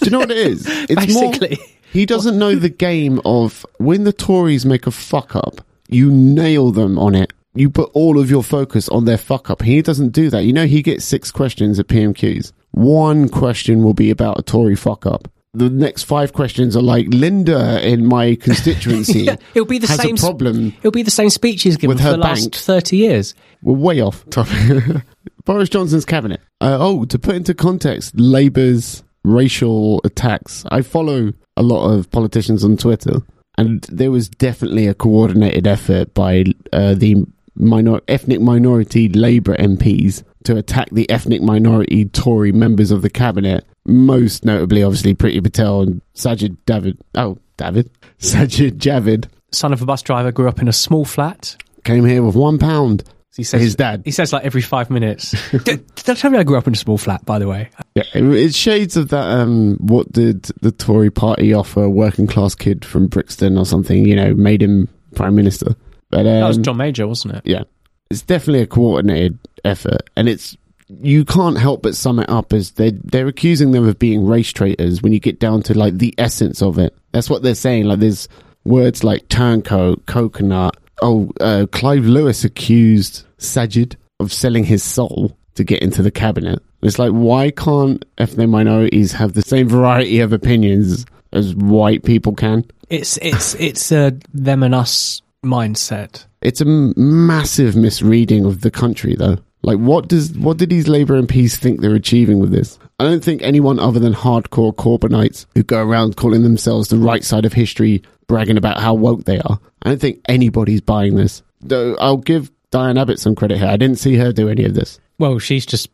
Do you know what it is? [LAUGHS] It's Basically. more. He doesn't know the game of when the Tories make a fuck up, you nail them on it. You put all of your focus on their fuck up. He doesn't do that. You know, he gets six questions at PMQs. One question will be about a Tory fuck up. The next five questions are like Linda in my [LAUGHS] constituency. Yeah, it'll be the has same a problem. It'll be the same speech he's given With for the last 30 years. We're way off topic. [LAUGHS] Boris Johnson's cabinet. Uh, oh, to put into context, Labour's racial attacks. I follow a lot of politicians on Twitter, and there was definitely a coordinated effort by uh, the minor- ethnic minority Labour MPs to attack the ethnic minority Tory members of the cabinet. Most notably, obviously, Priti Patel and Sajid David. Oh, David. [LAUGHS] Sajid Javid Son of a bus driver, grew up in a small flat. came here with one pound. He says, His dad. He says like every five minutes. [LAUGHS] did, did I tell you I grew up in a small flat, by the way? Yeah, it's shades of that. Um, what did the Tory party offer a working class kid from Brixton or something? You know, made him prime minister. But um, That was John Major, wasn't it? yeah, it's definitely a coordinated effort, and it's you can't help but sum it up as they they're accusing them of being race traitors when you get down to like the essence of it. That's what they're saying. Like there's words like turncoat, coconut. Oh, uh, Clive Lewis accused Sajid of selling his soul to get into the cabinet. It's like why can't ethnic minorities have the same variety of opinions as white people can? It's it's it's a them and us mindset. It's a m- massive misreading of the country, though. Like, what does what did these Labour MPs think they're achieving with this? I don't think anyone other than hardcore Corbynites who go around calling themselves the right side of history, bragging about how woke they are. I don't think anybody's buying this. Though I'll give Diane Abbott some credit here. I didn't see her do any of this, Well, she's just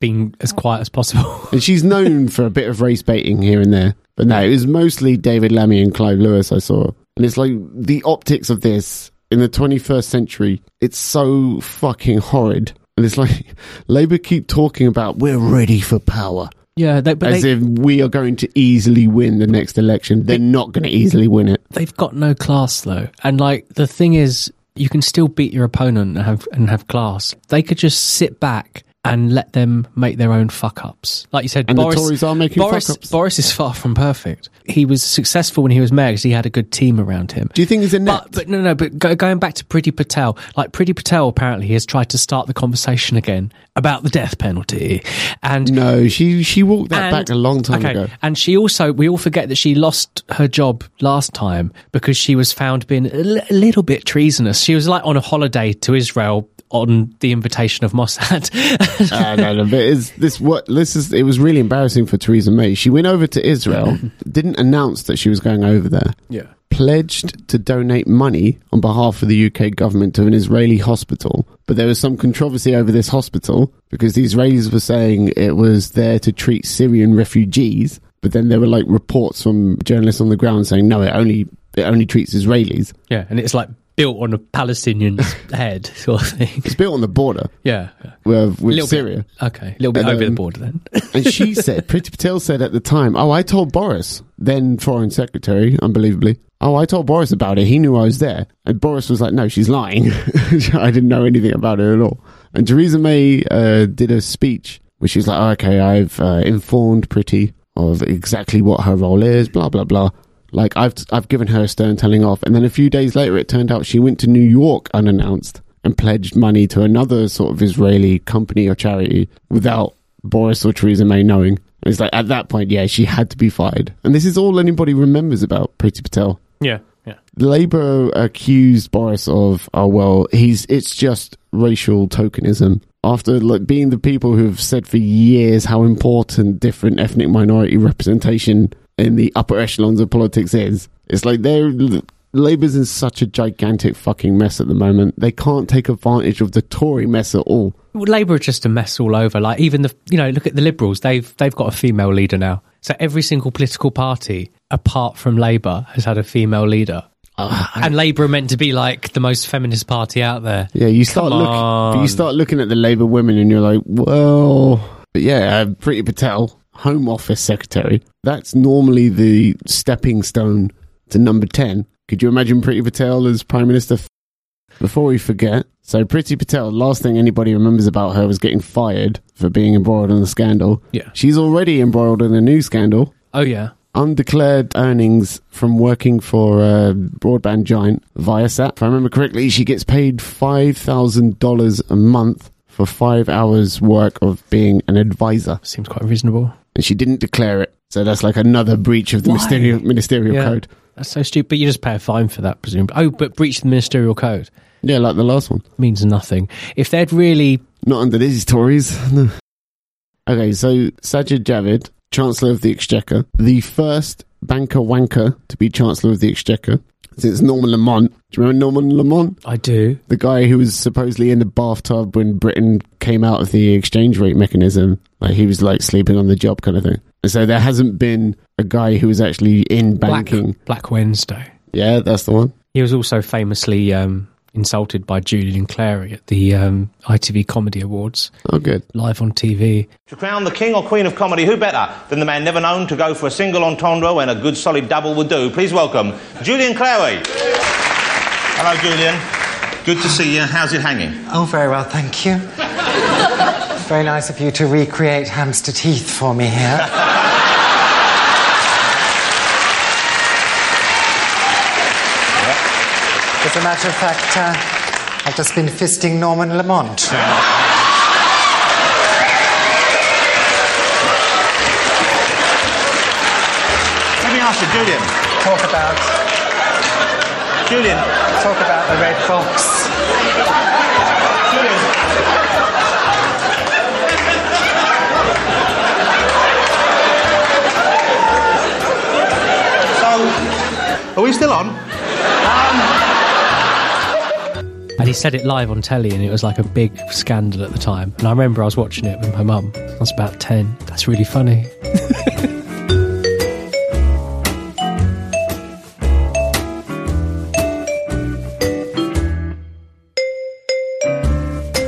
being as quiet as possible. [LAUGHS] and she's known for a bit of race baiting here and there. But no, it was mostly David Lammy and Clive Lewis I saw, and it's like the optics of this in the 21st century. It's so fucking horrid. And it's like [LAUGHS] Labour keep talking about we're ready for power. yeah, they, but As they, if we are going to easily win the next election. They're not going to easily win it. they've got no class though. And like the thing is, you can still beat your opponent and have and have class. They could just sit back and let them make their own fuck ups. Like you said, And the Boris, Tories are making Boris. Boris is far from perfect. He was successful when he was mayor because he had a good team around him. Do you think he's a net? But, but no, no. But go, going back to Priti Patel, like Priti Patel apparently has tried to start the conversation again about the death penalty, and no, she she walked that and- back a long time okay, ago. And she also, we all forget that she lost her job last time because she was found being a a little bit treasonous. She was like on a holiday to Israel on the invitation of Mossad. uh, [LAUGHS] no, no, but is this what this is? It was really embarrassing for Theresa May. She went over to Israel, [LAUGHS] didn't announce that she was going over there. yeah. pledged to donate money on behalf of the UK government to an Israeli hospital. But there was some controversy over this hospital because the Israelis were saying it was there to treat Syrian refugees. But then there were like reports from journalists on the ground saying no, it only it only treats Israelis. Yeah, and it's like built on a Palestinian's [LAUGHS] head sort of thing. It's built on the border Yeah. with, with Little bit- Syria. Okay, a little bit And, over the um, border then. [LAUGHS] and she said, Priti Patel said at the time, "Oh, I told Boris, then Foreign Secretary, unbelievably. Oh, I told Boris about it. He knew I was there." And Boris was like, "No, she's lying. [LAUGHS] I didn't know anything about it at all." And Theresa May uh, did a speech where she was like, oh, "Okay, I've uh, informed Priti of exactly what her role is. Blah blah blah." Like I've I've given her a stern telling off, and then a few days later, it turned out she went to New York unannounced and pledged money to another sort of Israeli company or charity without Boris or Theresa May knowing. It's like at that point, yeah, she had to be fired. And this is all anybody remembers about Priti Patel. yeah, yeah. Labour accused Boris of, oh well, he's it's just racial tokenism. After like being the people who have said for years how important different ethnic minority representation in the upper echelons of politics is, it's like they're Labour's in such a gigantic fucking mess at the moment. They can't take advantage of the Tory mess at all. Well, Labour are just a mess all over. Like even the you know look at the Liberals. They've they've got a female leader now. So every single political party apart from Labour has had a female leader. and Labour are meant to be like the most feminist party out there. Yeah, you start looking, you start looking at the Labour women, and you're like, well, but yeah, uh, Priti Patel, Home Office Secretary. That's normally the stepping stone to number ten. Could you imagine Priti Patel as Prime Minister? Before we forget, so Priti Patel, last thing anybody remembers about her was getting fired for being embroiled in a scandal. Yeah. She's already embroiled in a new scandal. Oh yeah. Undeclared earnings from working for a broadband giant Viasat. If I remember correctly, she gets paid $5,000 a month for five hours' work of being an advisor. Seems quite reasonable. And she didn't declare it. So that's like another breach of the Why? ministerial, ministerial Yeah. code. That's so stupid. But you just pay a fine for that, presumably. Oh, but breach the ministerial code Yeah, like the last one. means nothing. If they'd really Not under these Tories. No. Okay, so Sajid Javid, Chancellor of the Exchequer, the first banker wanker to be Chancellor of the Exchequer since Norman Lamont. Do you remember Norman Lamont? I do. The guy who was supposedly in the bathtub when Britain came out of the exchange rate mechanism. Like he was like sleeping on the job kind of thing. And so there hasn't been a guy who was actually in Black, banking. Black Wednesday. Yeah, that's the one. He was also famously um, insulted by Julian Clary at the um, ITV Comedy Awards, Oh, good. live on TV. To crown the king or queen of comedy, who better than the man never known to go for a single entendre when a good solid double would do? Please welcome Julian Clary. Hello, Julian. Good to see you. How's it hanging? Oh, very well, thank you. [LAUGHS] very nice of you to recreate hamster teeth for me here. [LAUGHS] As a matter of fact, uh, I've just been fisting Norman Lamont. Let me ask you, Julian. Talk about, Julian, talk about the red box. so are we still on? And he said it live on telly, and it was like a big scandal at the time. And I remember I was watching it with my mum. I was about 10. That's really funny. [LAUGHS]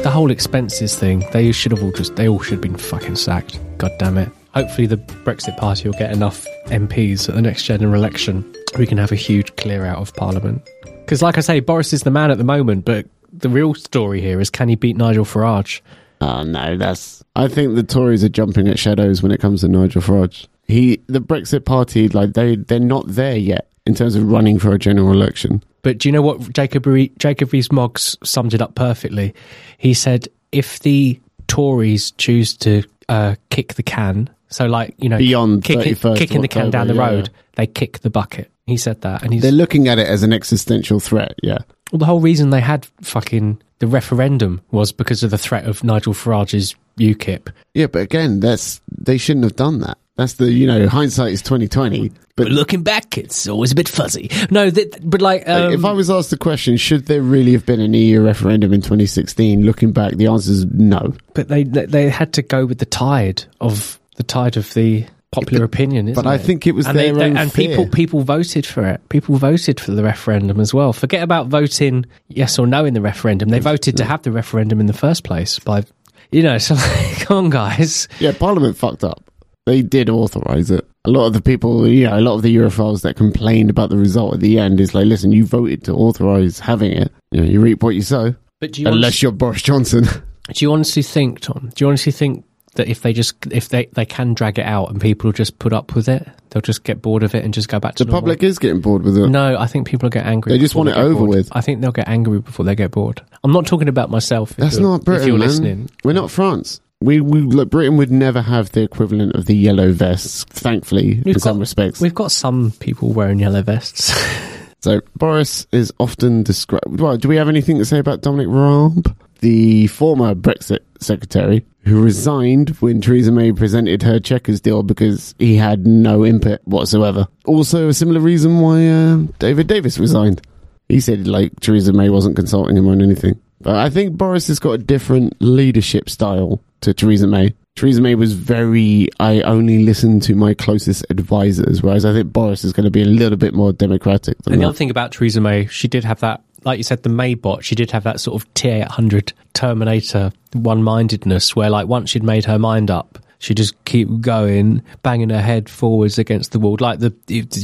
the whole expenses thing, they should have all just, they all should have been fucking sacked. God damn it. Hopefully, the Brexit Party will get enough MPs at the next general election. We can have a huge clear out of Parliament. Because, like I say, Boris is the man at the moment, but the real story here is can he beat Nigel Farage? Oh no, that's. I think the Tories are jumping at shadows when it comes to Nigel Farage. He, the Brexit Party, like they, they're not there yet in terms of running for a general election. But do you know what Jacob Re- Jacob Rees-Mogg summed it up perfectly? He said, if the Tories choose to uh, kick the can, so like you know, Beyond kick 31st kicking the can down the yeah, road, they kick the bucket. He said that, and he's They're looking at it as an existential threat. Yeah, well, the whole reason they had fucking the referendum was because of the threat of Nigel Farage's UKIP. yeah, but again, that's they shouldn't have done that. That's the you know hindsight is twenty twenty. But But looking back, it's always a bit fuzzy. No, that, but like, um, if I was asked the question, should there really have been an EU referendum in 2016? Looking back, the answer is no. but they they they had to go with the tide of the tide of the popular opinion. Isn't but I it? think it was and their own and fear. people people voted for it. People voted for the referendum as well. Forget about voting yes or no in the referendum. They voted to mm. have the referendum in the first place by, you know. [LAUGHS] So like, come on, guys. Yeah, Parliament fucked up. They did authorise it. A lot of the people, you know, a lot of the Europhiles that complained about the result at the end is like, listen, you voted to authorise having it. You know, you reap what you sow. But do you Unless honestly, you're Boris Johnson. [LAUGHS] do you honestly think, Tom? Do you honestly think that if they just if they they can drag it out and people just put up with it, they'll just get bored of it and just go back to the normal? public is getting bored with it. No, I think people get angry. They just want it over bored. with. I think they'll get angry before they get bored. I'm not talking about myself. If That's you're- not Britain, If you're man. listening, We're not France. We, we look, Britain would never have the equivalent of the yellow vests, thankfully, We've in some respects. we've got some people wearing yellow vests. [LAUGHS] So Boris is often described. Well, do we have anything to say about Dominic Raab, the former Brexit secretary, who resigned when Theresa May presented her Chequers deal because he had no input whatsoever? Also, a similar reason why uh, David Davis resigned. He said like Theresa May wasn't consulting him on anything. But I think Boris has got a different leadership style to Theresa May. Theresa May was very, I only listen to my closest advisors, whereas I think Boris is going to be a little bit more democratic than and the that. other thing about Theresa May, she did have that, like you said, the Maybot. She did have that sort of T800 Terminator one-mindedness, where like once she'd made her mind up, she just keep going, banging her head forwards against the wall. Like the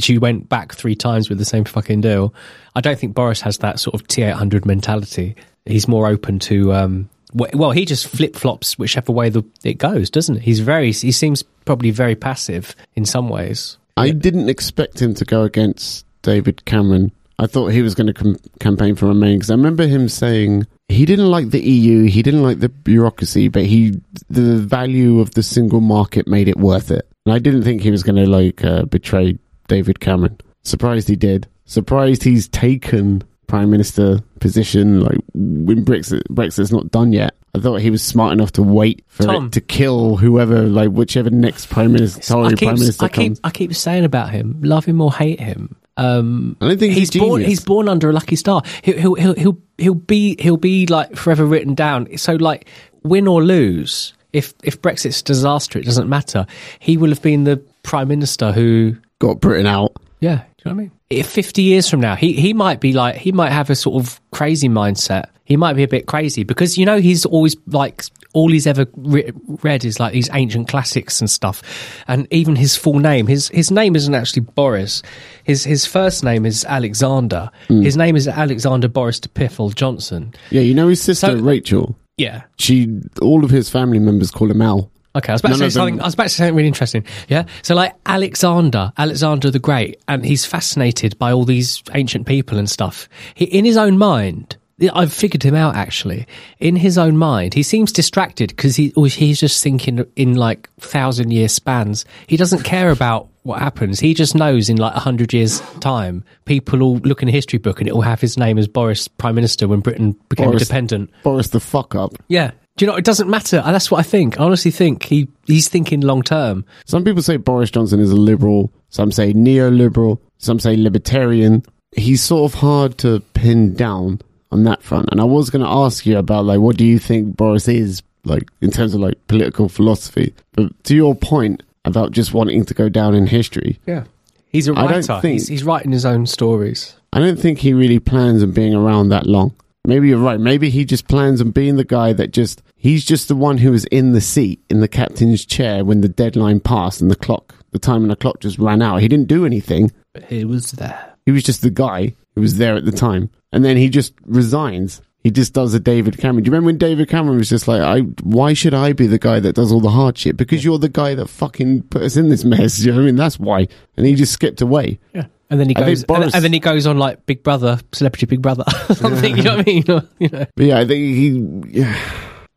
she went back three times with the same fucking deal. I don't think Boris has that sort of T800 mentality. He's more open to. Um, well, he just flip flops whichever way the, it goes, doesn't he? He's very. He seems probably very passive in some ways. I didn't expect him to go against David Cameron. I thought he was going to com- campaign for Remain because I remember him saying he didn't like the EU, he didn't like the bureaucracy, but he the value of the single market made it worth it. And I didn't think he was going to like uh, betray David Cameron. Surprised he did. Surprised he's taken prime minister position like when Brexit Brexit's not done yet. I thought he was smart enough to wait for Tom. it to kill whoever, like whichever next prime minister, Tory keep, prime minister I keep, comes. I keep saying about him, love him or hate him. Um, I don't think he's, he's born. He's born under a lucky star. He'll, he'll, he'll, he'll, he'll be, he'll be like forever written down. So like, win or lose, if if Brexit's a disaster, it doesn't matter. He will have been the prime minister who, got Britain out. yeah, do you know what I mean? If Fifty years from now, he he might be like, he might have a sort of crazy mindset. He might be a bit crazy because you know he's always like all he's ever re- read is like these ancient classics and stuff, and even his full name. His his name isn't actually Boris. His his first name is Alexander. Hmm. His name is Alexander Boris de Piffle Johnson. Yeah, you know his sister So- Rachel. Yeah. She, all of his family members call him Al. Okay, I was about None to say them- something. I was about to say something really interesting. Yeah, so like Alexander, Alexander the Great, and he's fascinated by all these ancient people and stuff. He, in his own mind, I've figured him out actually. In his own mind, he seems distracted because he he's just thinking in like thousand year spans. He doesn't care about what happens. He just knows in like a hundred years time, people will look in a history book and it will have his name as Boris Prime Minister when Britain became Boris- independent. Boris the fuck up. Yeah. Do you know, it doesn't matter. Uh, that's what I think. I honestly think he, he's thinking long term. Some people say Boris Johnson is a liberal. Some say neoliberal. Some say libertarian. He's sort of hard to pin down on that front. And I was going to ask you about like, what do you think Boris is like in terms of like political philosophy? But to your point about just wanting to go down in history, Yeah. He's a I don't writer. think- He's, he's writing his own stories. I don't think he really plans on being around that long. Maybe you're right. Maybe he just plans on being the guy that just, he's just the one who was in the seat, in the captain's chair when the deadline passed and the clock, the time and the clock just ran out. He didn't do anything. But he was there. He was just the guy who was there at the time. And then he just resigns. He just does a David Cameron. Do you remember when David Cameron was just like, I, why should I be the guy that does all the hard shit? Because you're the guy that fucking put us in this mess. [LAUGHS] You know what I mean? That's why. And he just skipped away. Yeah. And then he I think goes, and, Boris- and then he goes on like Big Brother, Celebrity Big Brother, [LAUGHS] something. You know what I mean? [LAUGHS] You know. But yeah, I think he, yeah.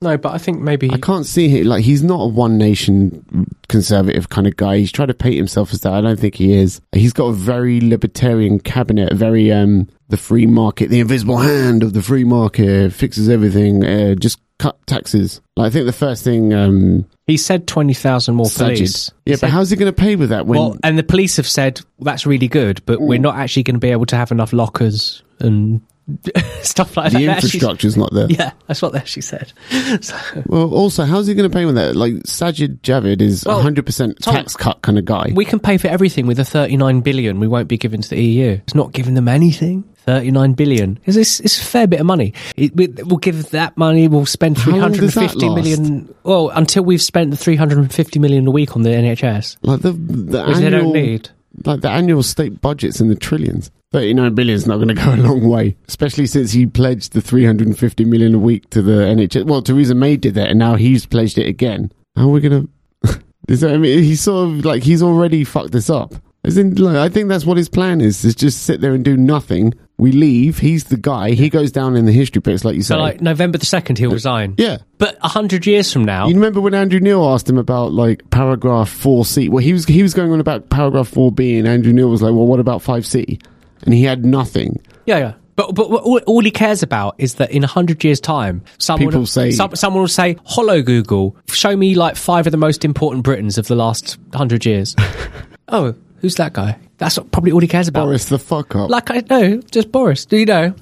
No, but I think maybe I can't see him like he's not a one nation conservative kind of guy. He's trying to paint himself as that. I don't think he is. He's got a very libertarian cabinet, very um the free market, the invisible hand of the free market fixes everything. Uh, just cut taxes. Like, I think the first thing um, He said 20,000 more Sajid- police. Yeah, He but said- how's he going to pay with that when? Well, and the police have said well, that's really good, but we're not actually going to be able to have enough lockers and [LAUGHS] stuff like the that. Actually- infrastructure's not there. Yeah, that's what actually said. [LAUGHS] So, Well, also, how's he going to pay with that? Like Sajid Javid is Well, hundred percent Tom, tax cut kind of guy. we can pay for everything with the 39 billion we won't be giving to the EU. It's not giving them anything. 39 billion. It's, it's, it's a fair bit of money. It, we, we'll give that money, we'll spend How long does that 350 million. Well, until we've spent the 350 million a week on the NHS, like the the which they annual, don't need. Like the annual state budget's in the trillions. Thirty nine billion is not going to go a long way, especially since he pledged the three hundred and fifty million a week to the NHS. Well, Theresa May did that, and now he's pledged it again. How are we going [LAUGHS] to? I mean, he's sort of like he's already fucked this up. As in, I think that's what his plan is: is just sit there and do nothing. We leave. He's the guy. He goes down in the history books, like you. So, like, November the 2nd, he'll resign. yeah, But a 100 years from now, You remember when Andrew Neil asked him about like paragraph four C? Well, he was he was going on about paragraph four B, and Andrew Neil was like, "Well, what about five C?" And he had nothing. Yeah, yeah. But but what- all, all he cares about is that in a hundred years' time, someone People say- some, someone will say, "Hello, Google, show me like five of the most important Britons of the last hundred years." [LAUGHS] oh, who's that guy? That's probably all he cares about. Boris the fuck up. Like I know, just Boris. Do you know?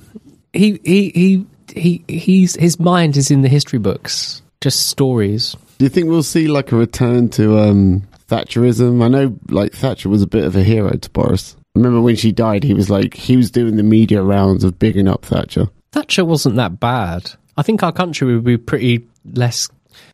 He he he he he's his mind is in the history books, just stories. Do you think we'll see like a return to um, Thatcherism? I know like Thatcher was a bit of a hero to Boris. Remember when she died? He was like he was doing the media rounds of bigging up Thatcher. Thatcher wasn't that bad. I think our country would be pretty less.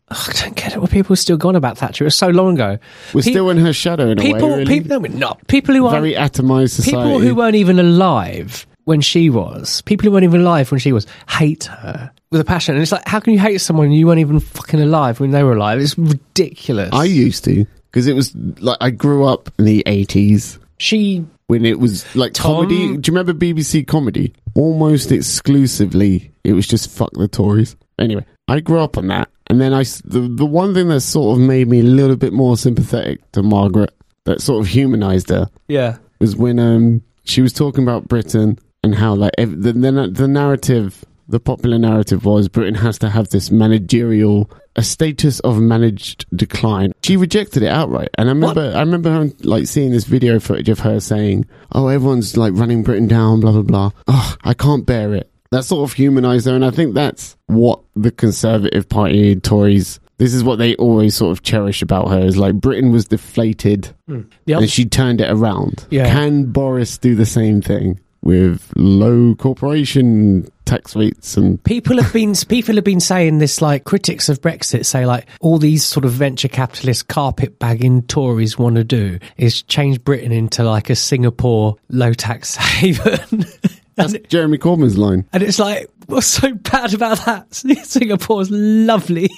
Ugh, I don't get it. Well, people are still gone about Thatcher. It was so long ago. We're Pe- still in her shadow in a people, way. Really. people, no, we're not. People who aren't, Very atomized society. people who weren't even alive when she was, people who weren't even alive when she was, hate her with a passion. And it's like, how can you hate someone you weren't even fucking alive when they were alive? It's ridiculous. I used to because it was like I grew up in the eighties. she, when it was like Tom- comedy. Do you remember BBC comedy? Almost exclusively, it was just fuck the Tories. Anyway, I grew up on that, and then I the the one thing that sort of made me a little bit more sympathetic to Margaret, that sort of humanized her, yeah. was when um she was talking about Britain and how like ev- the the, the narrative. The popular narrative was Britain has to have this managerial, a status of managed decline. She rejected it outright, and I remember, I remember her, like seeing this video footage of her saying, "Oh, everyone's like running Britain down, blah blah blah. Oh, I can't bear it." That sort of humanized her, and I think that's what the Conservative Party, Tories, this is what they always sort of cherish about her is like Britain was deflated, hmm. The and she turned it around. Yeah. Can Boris do the same thing with low corporation tax rates and People have been [LAUGHS] people have been saying this like critics of Brexit say like all these sort of venture capitalist carpet bagging Tories want to do is change Britain into like a Singapore low tax [LAUGHS] haven. that's Jeremy Corbyn's line. And it's like, what's so bad about that? [LAUGHS] Singapore's lovely.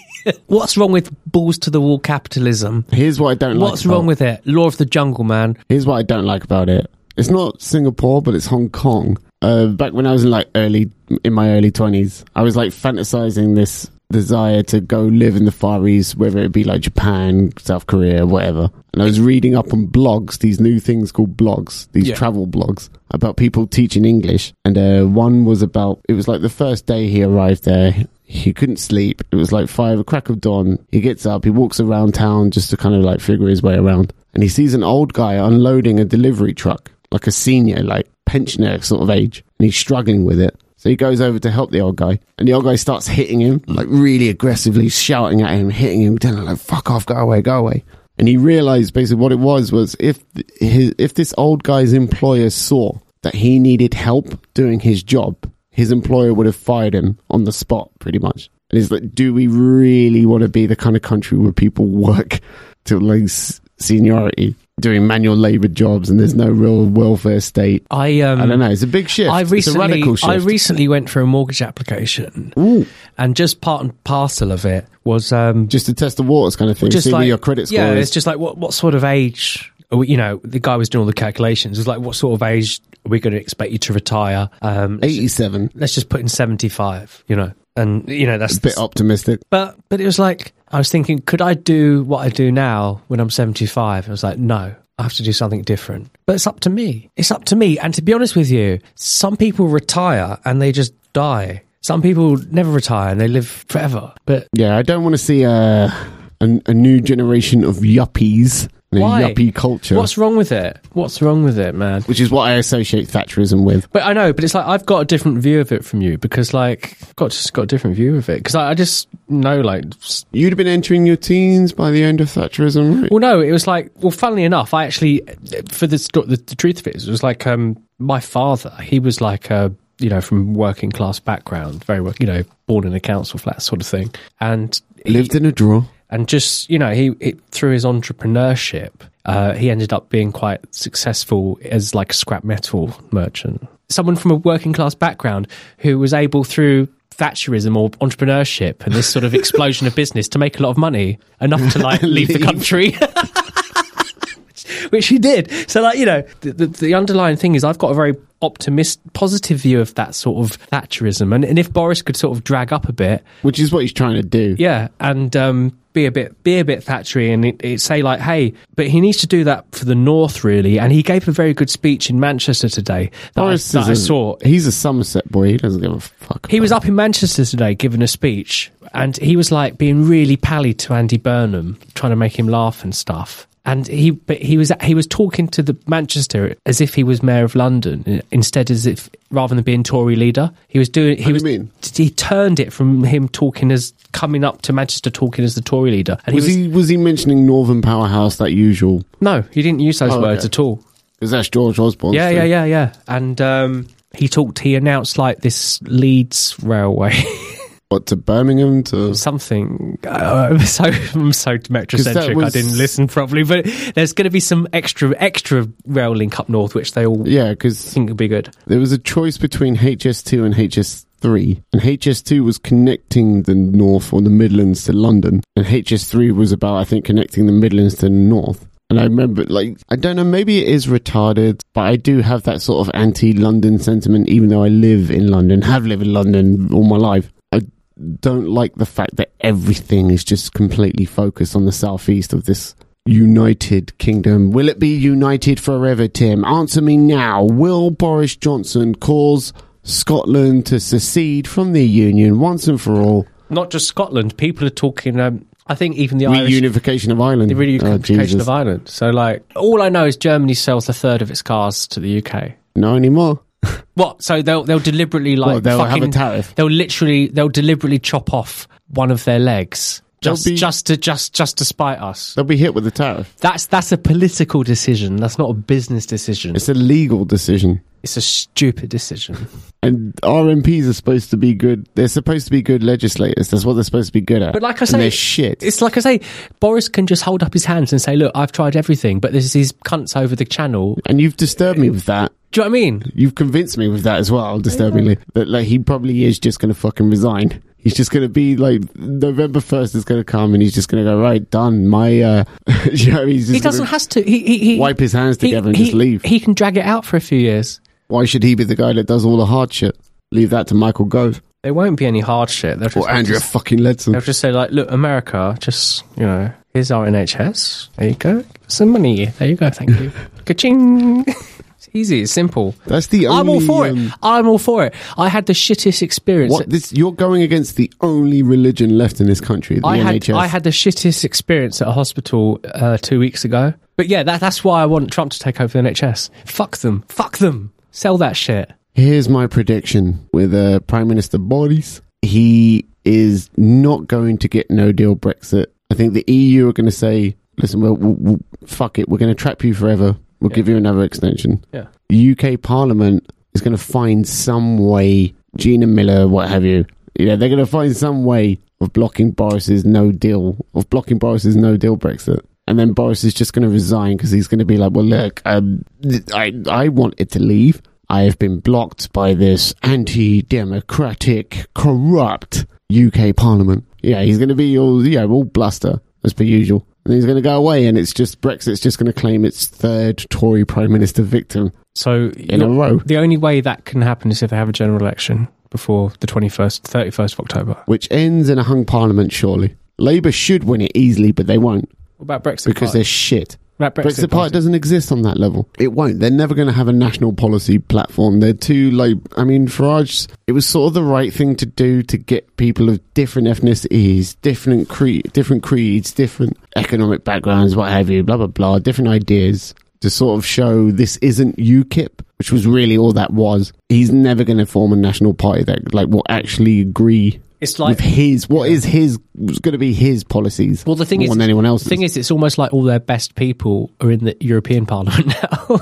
what's wrong with balls to the wall capitalism? Here's what I don't like. What's wrong with it? Law of the jungle, man. Here's what I don't like about it. It's not Singapore, but it's Hong Kong. Uh, back when I was in like early, in my early twenties, I was like fantasizing this desire to go live in the Far East, whether it be like Japan, South Korea, whatever. And I was reading up on blogs, these new things called blogs, these Yeah. travel blogs about people teaching English. And uh, one was about, it was like the first day he arrived there. He couldn't sleep. It was like five, a crack of dawn. He gets up, he walks around town just to kind of like figure his way around. And he sees an old guy unloading a delivery truck, like a senior, like pensioner sort of age. And he's struggling with it. So he goes over to help the old guy, and the old guy starts hitting him, mm. like really aggressively, shouting at him, hitting him, telling him like "fuck off, go away, go away." And he realized basically what it was was if his, if this old guy's employer saw that he needed help doing his job, his employer would have fired him on the spot, pretty much. And it's like, do we really want to be the kind of country where people work to like seniority, doing manual labor jobs, and there's no real welfare state? I um, I don't know. It's a big shift. I it's a recently, radical shift. I recently went for a mortgage application, and just part and parcel of it was um, just to test the waters, kind of thing. just See like where your credit score yeah, is. it's just like what what sort of age? we- You know, the guy was doing all the calculations. It was like, what sort of age are we going to expect you to retire? Um, Eighty-seven. let's just put in seventy five. You know, and you know that's A bit optimistic. But but it was like I was thinking, could I do what I do now when I'm 75? I was like, no, I have to do something different. But it's up to me. It's up to me. And to be honest with you, some people retire and they just die. Some people never retire and they live forever. But Yeah, I don't want to see a, a, a new generation of yuppies, a why? yuppie culture, What's wrong with it? What's wrong with it, man? which is what I associate Thatcherism with. But I know, but it's like I've got a different view of it from you because, like, I've got just got a different view of it because I, I just know, like, You'd have been entering your teens by the end of Thatcherism, right? well, no, it was like, well, funnily enough, I actually, for the sto- the, the truth of it, is, it was like, um, my father, he was like, uh, you know, from working class background, very, well, you know, born in a council flat sort of thing, and he- Lived in a drawer. And just you know he, he through his entrepreneurship uh, he ended up being quite successful as like a scrap metal merchant. Someone from a working class background who was able through Thatcherism or entrepreneurship and this sort of explosion of business to make a lot of money enough to like [LAUGHS] leave the country. [LAUGHS] Which he did. So like you know the, the, the underlying thing is I've got a very optimist positive view of that sort of Thatcherism and, and if Boris could sort of drag up a bit Which is what he's trying to do. yeah, and um, be a bit be a bit Thatchery and it, it say like, hey, but he needs to do that for the North really. And he gave a very good speech in Manchester today that, I, Boris that is I a- saw. He's a Somerset boy. He doesn't give a fuck. He was up in Manchester today giving a speech, and he was like being really pally to Andy Burnham, trying to make him laugh and stuff. And he, but he was he was talking to the Manchester as if he was mayor of London, instead as if rather than being Tory leader, he was doing. He do you was. mean? He turned it from him talking as coming up to Manchester talking as the Tory leader, and Was he was. he was he mentioning Northern Powerhouse that usual? no, he didn't use those Oh, words okay. at all. Because that's George Osborne. Yeah, yeah, yeah, yeah. And um, he talked. He announced like this Leeds railway. [LAUGHS] What to Birmingham to? something. Uh, [LAUGHS] so I'm so metrocentric. was- I didn't listen properly, but there's going to be some extra extra rail link up north, which they all Yeah, because think would be good. there was a choice between HS2 and HS3, and HS2 was connecting the North or the Midlands to London, and HS3 was about I think connecting the Midlands to the North. And I remember, like, I don't know, maybe it is retarded, but I do have that sort of anti-London sentiment, even though I live in London, have lived in London all my life. Don't like the fact that everything is just completely focused on the southeast of this United Kingdom. Will it be united forever, Tim? Answer me now. Will Boris Johnson cause Scotland to secede from the Union once and for all? Not just Scotland. People are talking. Um, I think even the Irish. Reunification of Ireland. the Oh, reunification Jesus. of Ireland. So, like, all I know is Germany sells a third of its cars to the UK. No anymore. What? So they'll they'll deliberately like What, they'll have fucking, a tariff? They'll literally they'll deliberately chop off one of their legs just be- just to just just to spite us. They'll be hit with a tariff. That's that's a political decision. That's not a business decision. It's a legal decision. It's a stupid decision. [LAUGHS] And RMPs are supposed to be good. They're supposed to be good legislators. That's what they're supposed to be good at. But like I And say, they're shit. It's like I say, Boris can just hold up his hands and say, "Look, I've tried everything, but this is his cunts over the channel." And you've disturbed me with that. Do you know what I mean? You've convinced me with that as well, disturbingly. That like he probably is just going to fucking resign. He's just going to be like November first is going to come, and he's just going to go right done. My, uh, [LAUGHS] you know, he's just He doesn't gonna have to. He, he, he wipe his hands he- together and he- just leave. He can drag it out for a few years. Why should he be the guy that does all the hard shit? Leave that to Michael Gove There won't be any hard shit. They'll just, or Andrea just- fucking Leadsom. They'll just say like, "Look, America, just you know, here's our NHS. There you go, some money. There you go. Thank you. [LAUGHS] Ka-ching." It's easy. It's simple. That's the only. I'm all for it. um, I'm all for it. I had the shittest experience. What this? You're going against the only religion left in this country, the I had NHS. I had the shittest experience at a hospital uh, two weeks ago. But yeah, that, that's why I want Trump to take over the NHS. Fuck them. Fuck them. Sell that shit. Here's my prediction with uh, Prime Minister Boris. He is not going to get no deal Brexit. I think the EU are going to say, listen, we'll, we'll, we'll- fuck it. We're going to trap you forever. We'll give you another extension. Yeah. UK Parliament is going to find some way, Gina Miller, what have you. You know, they're going to find some way of blocking Boris's no deal, of blocking Boris's no deal Brexit. And then Boris is just going to resign because he's going to be like, well, look, um, I, I wanted to leave. I have been blocked by this anti-democratic, corrupt UK Parliament. Yeah, he's going to be all, yeah, all bluster as per usual. And he's going to go away, and it's just Brexit's just going to claim its third Tory Prime Minister victim. So In a row. The only way that can happen is if they have a general election before the 21st, 31st of October. which ends in a hung parliament, surely. Labour should win it easily, but they won't What about Brexit? because Party? they're shit. Brexit, Brexit Party doesn't exist on that level. It won't. They're never going to have a national policy platform. They're too like. I mean, Farage. It was sort of the right thing to do to get people of different ethnicities, different cre- different creeds, different economic backgrounds, what have you, blah blah blah, different ideas to sort of show this isn't UKIP, which was really all that was. He's never going to form a national party that like will actually agree. It's like with his what is his was going to be his policies. Well, the thing more is, than anyone else. The thing is, it's almost like all their best people are in the European Parliament [LAUGHS] now.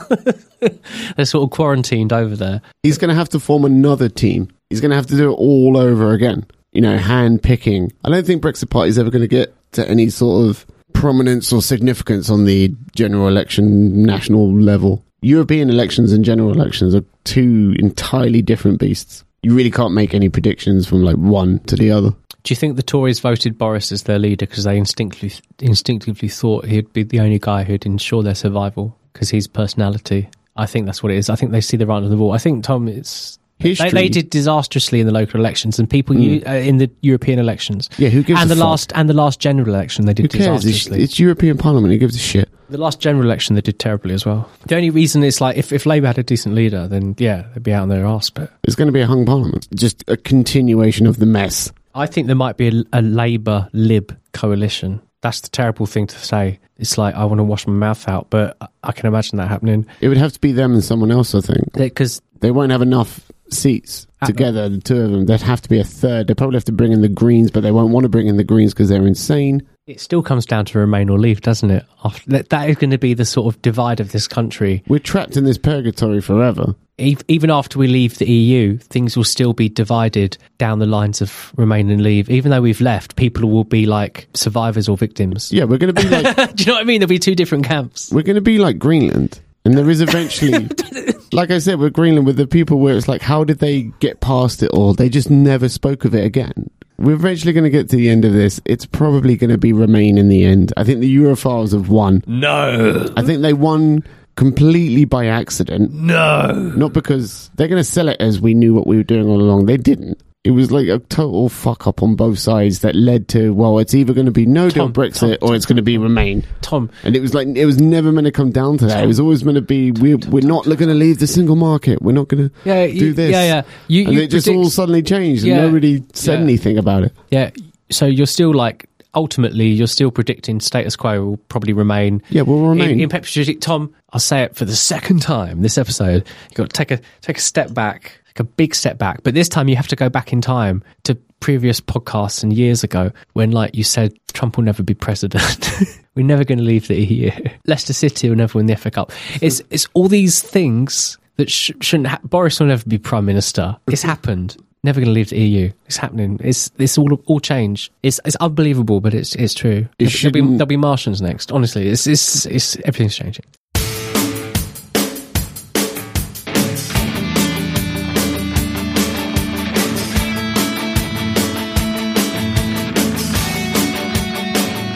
They're sort of quarantined over there. he's going to have to form another team. He's going to have to do it all over again. You know, hand picking. I don't think Brexit Party is ever going to get to any sort of prominence or significance on the general election national level. European elections and general elections are two entirely different beasts. You really can't make any predictions from like one to the other. Do you think the Tories voted Boris as their leader because they instinctively instinctively thought he'd be the only guy who'd ensure their survival because his personality? I think that's what it is. I think they see the writing on the wall. I think Tom, it's History. they did disastrously in the local elections, and people u- uh, in the European elections. Yeah, who gives and a the fuck? last and the last general election they did Who cares? It's, disastrously. it's European Parliament. Who gives a shit? The last general election, they did terribly as well. The only reason is like if, if Labour had a decent leader, then yeah, they'd be out on their arse. But It's going to be a hung parliament. Just a continuation of the mess. I think there might be a, a Labour Lib coalition. That's the terrible thing to say. It's like I want to wash my mouth out, but I- I can imagine that happening It would have to be them and someone else, I think. because They won't have enough seats At the- together, the two of them. There'd have to be a third. They probably have to bring in the Greens, but they won't want to bring in the Greens because they're insane. it still comes down to remain or leave, doesn't it? After, that is going to be the sort of divide of this country. We're trapped in this purgatory forever. Even after we leave the EU, things will still be divided down the lines of remain and leave. Even though we've left, people will be like survivors or victims. Yeah, we're going to be [LAUGHS] like Do you know what I mean? There'll be two different camps. we're going to be like Greenland, and there is eventually, [LAUGHS] like I said, with Greenland, with the people where it's like, how did they get past it all? They just never spoke of it again. We're eventually going to get to the end of this. It's probably going to be Remain in the end. I think the Europhiles have won. No. I think they won completely by accident. No. Not because they're going to sell it as we knew what we were doing all along. They didn't. It was like a total fuck up on both sides that led to, well, it's either going to be no deal Tom, Brexit Tom, or it's going to be Remain. Tom, And it was like, it was never meant to come down to that. It was always meant to be, we're, we're not going to leave the single market. We're not going to Yeah, do this. yeah, yeah. You- and you it just predict- all suddenly changed and nobody said Yeah. anything about it. Yeah. So you're still like ultimately you're still predicting status quo will probably remain. Yeah, will remain. In, in perpetuity. Tom, I'll say it for the second time this episode. You've got to take a take a step back, like a big step back. But this time you have to go back in time to previous podcasts and years ago when, like you said, Trump will never be president. [LAUGHS] We're never going to leave the EU. Leicester City will never win the FA Cup. It's it's all these things that sh- shouldn't. Ha- Boris will never be prime minister. It's happened. Never going to leave the EU. It's happening. It's it's all all change. It's it's unbelievable, but it's it's true. It there'll, be, there'll be Martians next. Honestly, it's it's it's everything's changing.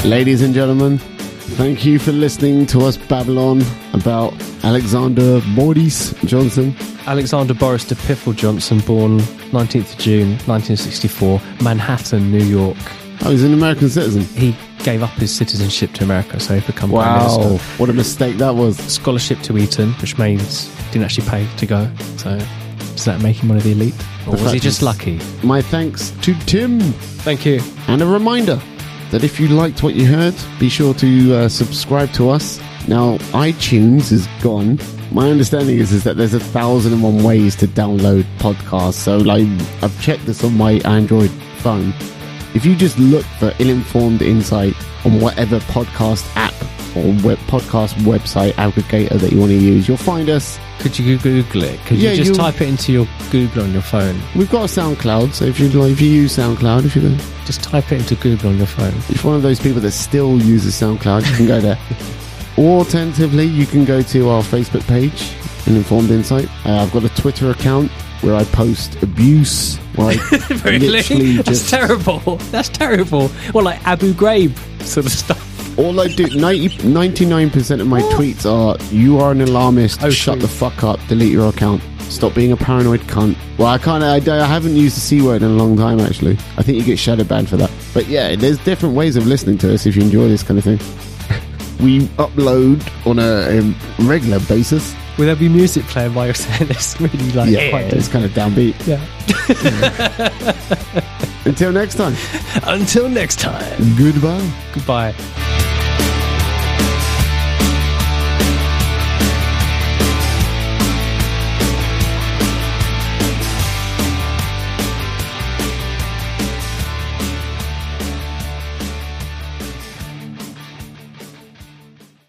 Ladies and gentlemen, thank you for listening to us Babylon about Alexander Boris Johnson. Alexander Boris de Pfeffel Johnson, born 19th of June 1964, Manhattan, New York. Oh, he's an American citizen. He gave up his citizenship to America, so he became prime minister. what a mistake that was. Scholarship to Eton, which means didn't actually pay to go. So does that make him one of the elite, or The was he just lucky? My thanks to Tim. Thank you. And a reminder that if you liked what you heard, be sure to uh, subscribe to us. Now, iTunes is gone. My understanding is, is that there's a thousand and one ways to download podcasts. So, like, I've checked this on my Android phone. If you just look for ill-informed insight on whatever podcast app or web podcast website aggregator that you want to use, you'll find us. Could you Google it? Could Yeah, you just you- type it into your Google on your phone? We've got a SoundCloud, so if you like, if you use SoundCloud, if you're Just type it into Google on your phone. if you're one of those people that still uses SoundCloud, you can go there. [LAUGHS] or alternatively, you can go to our Facebook page, An Informed Insight. Uh, I've got a Twitter account where I post abuse, where [LAUGHS] I literally That's just terrible. That's terrible. Well, like Abu Ghraib sort of stuff. All I do 90, 99% of my tweets are you are an alarmist, Oh, shut the fuck up, delete your account. Stop being a paranoid cunt. Well, I can't. I, I haven't used the c word in a long time. Actually, I think you get shadow banned for that. But yeah, there's different ways of listening to us if you enjoy this kind of thing. [LAUGHS] we upload on a, um regular basis. Will there be music playing while you're saying this? [LAUGHS] Really, like, Yeah, quite it's kind of downbeat. Yeah. [LAUGHS] Until next time, Until next time. goodbye. Goodbye.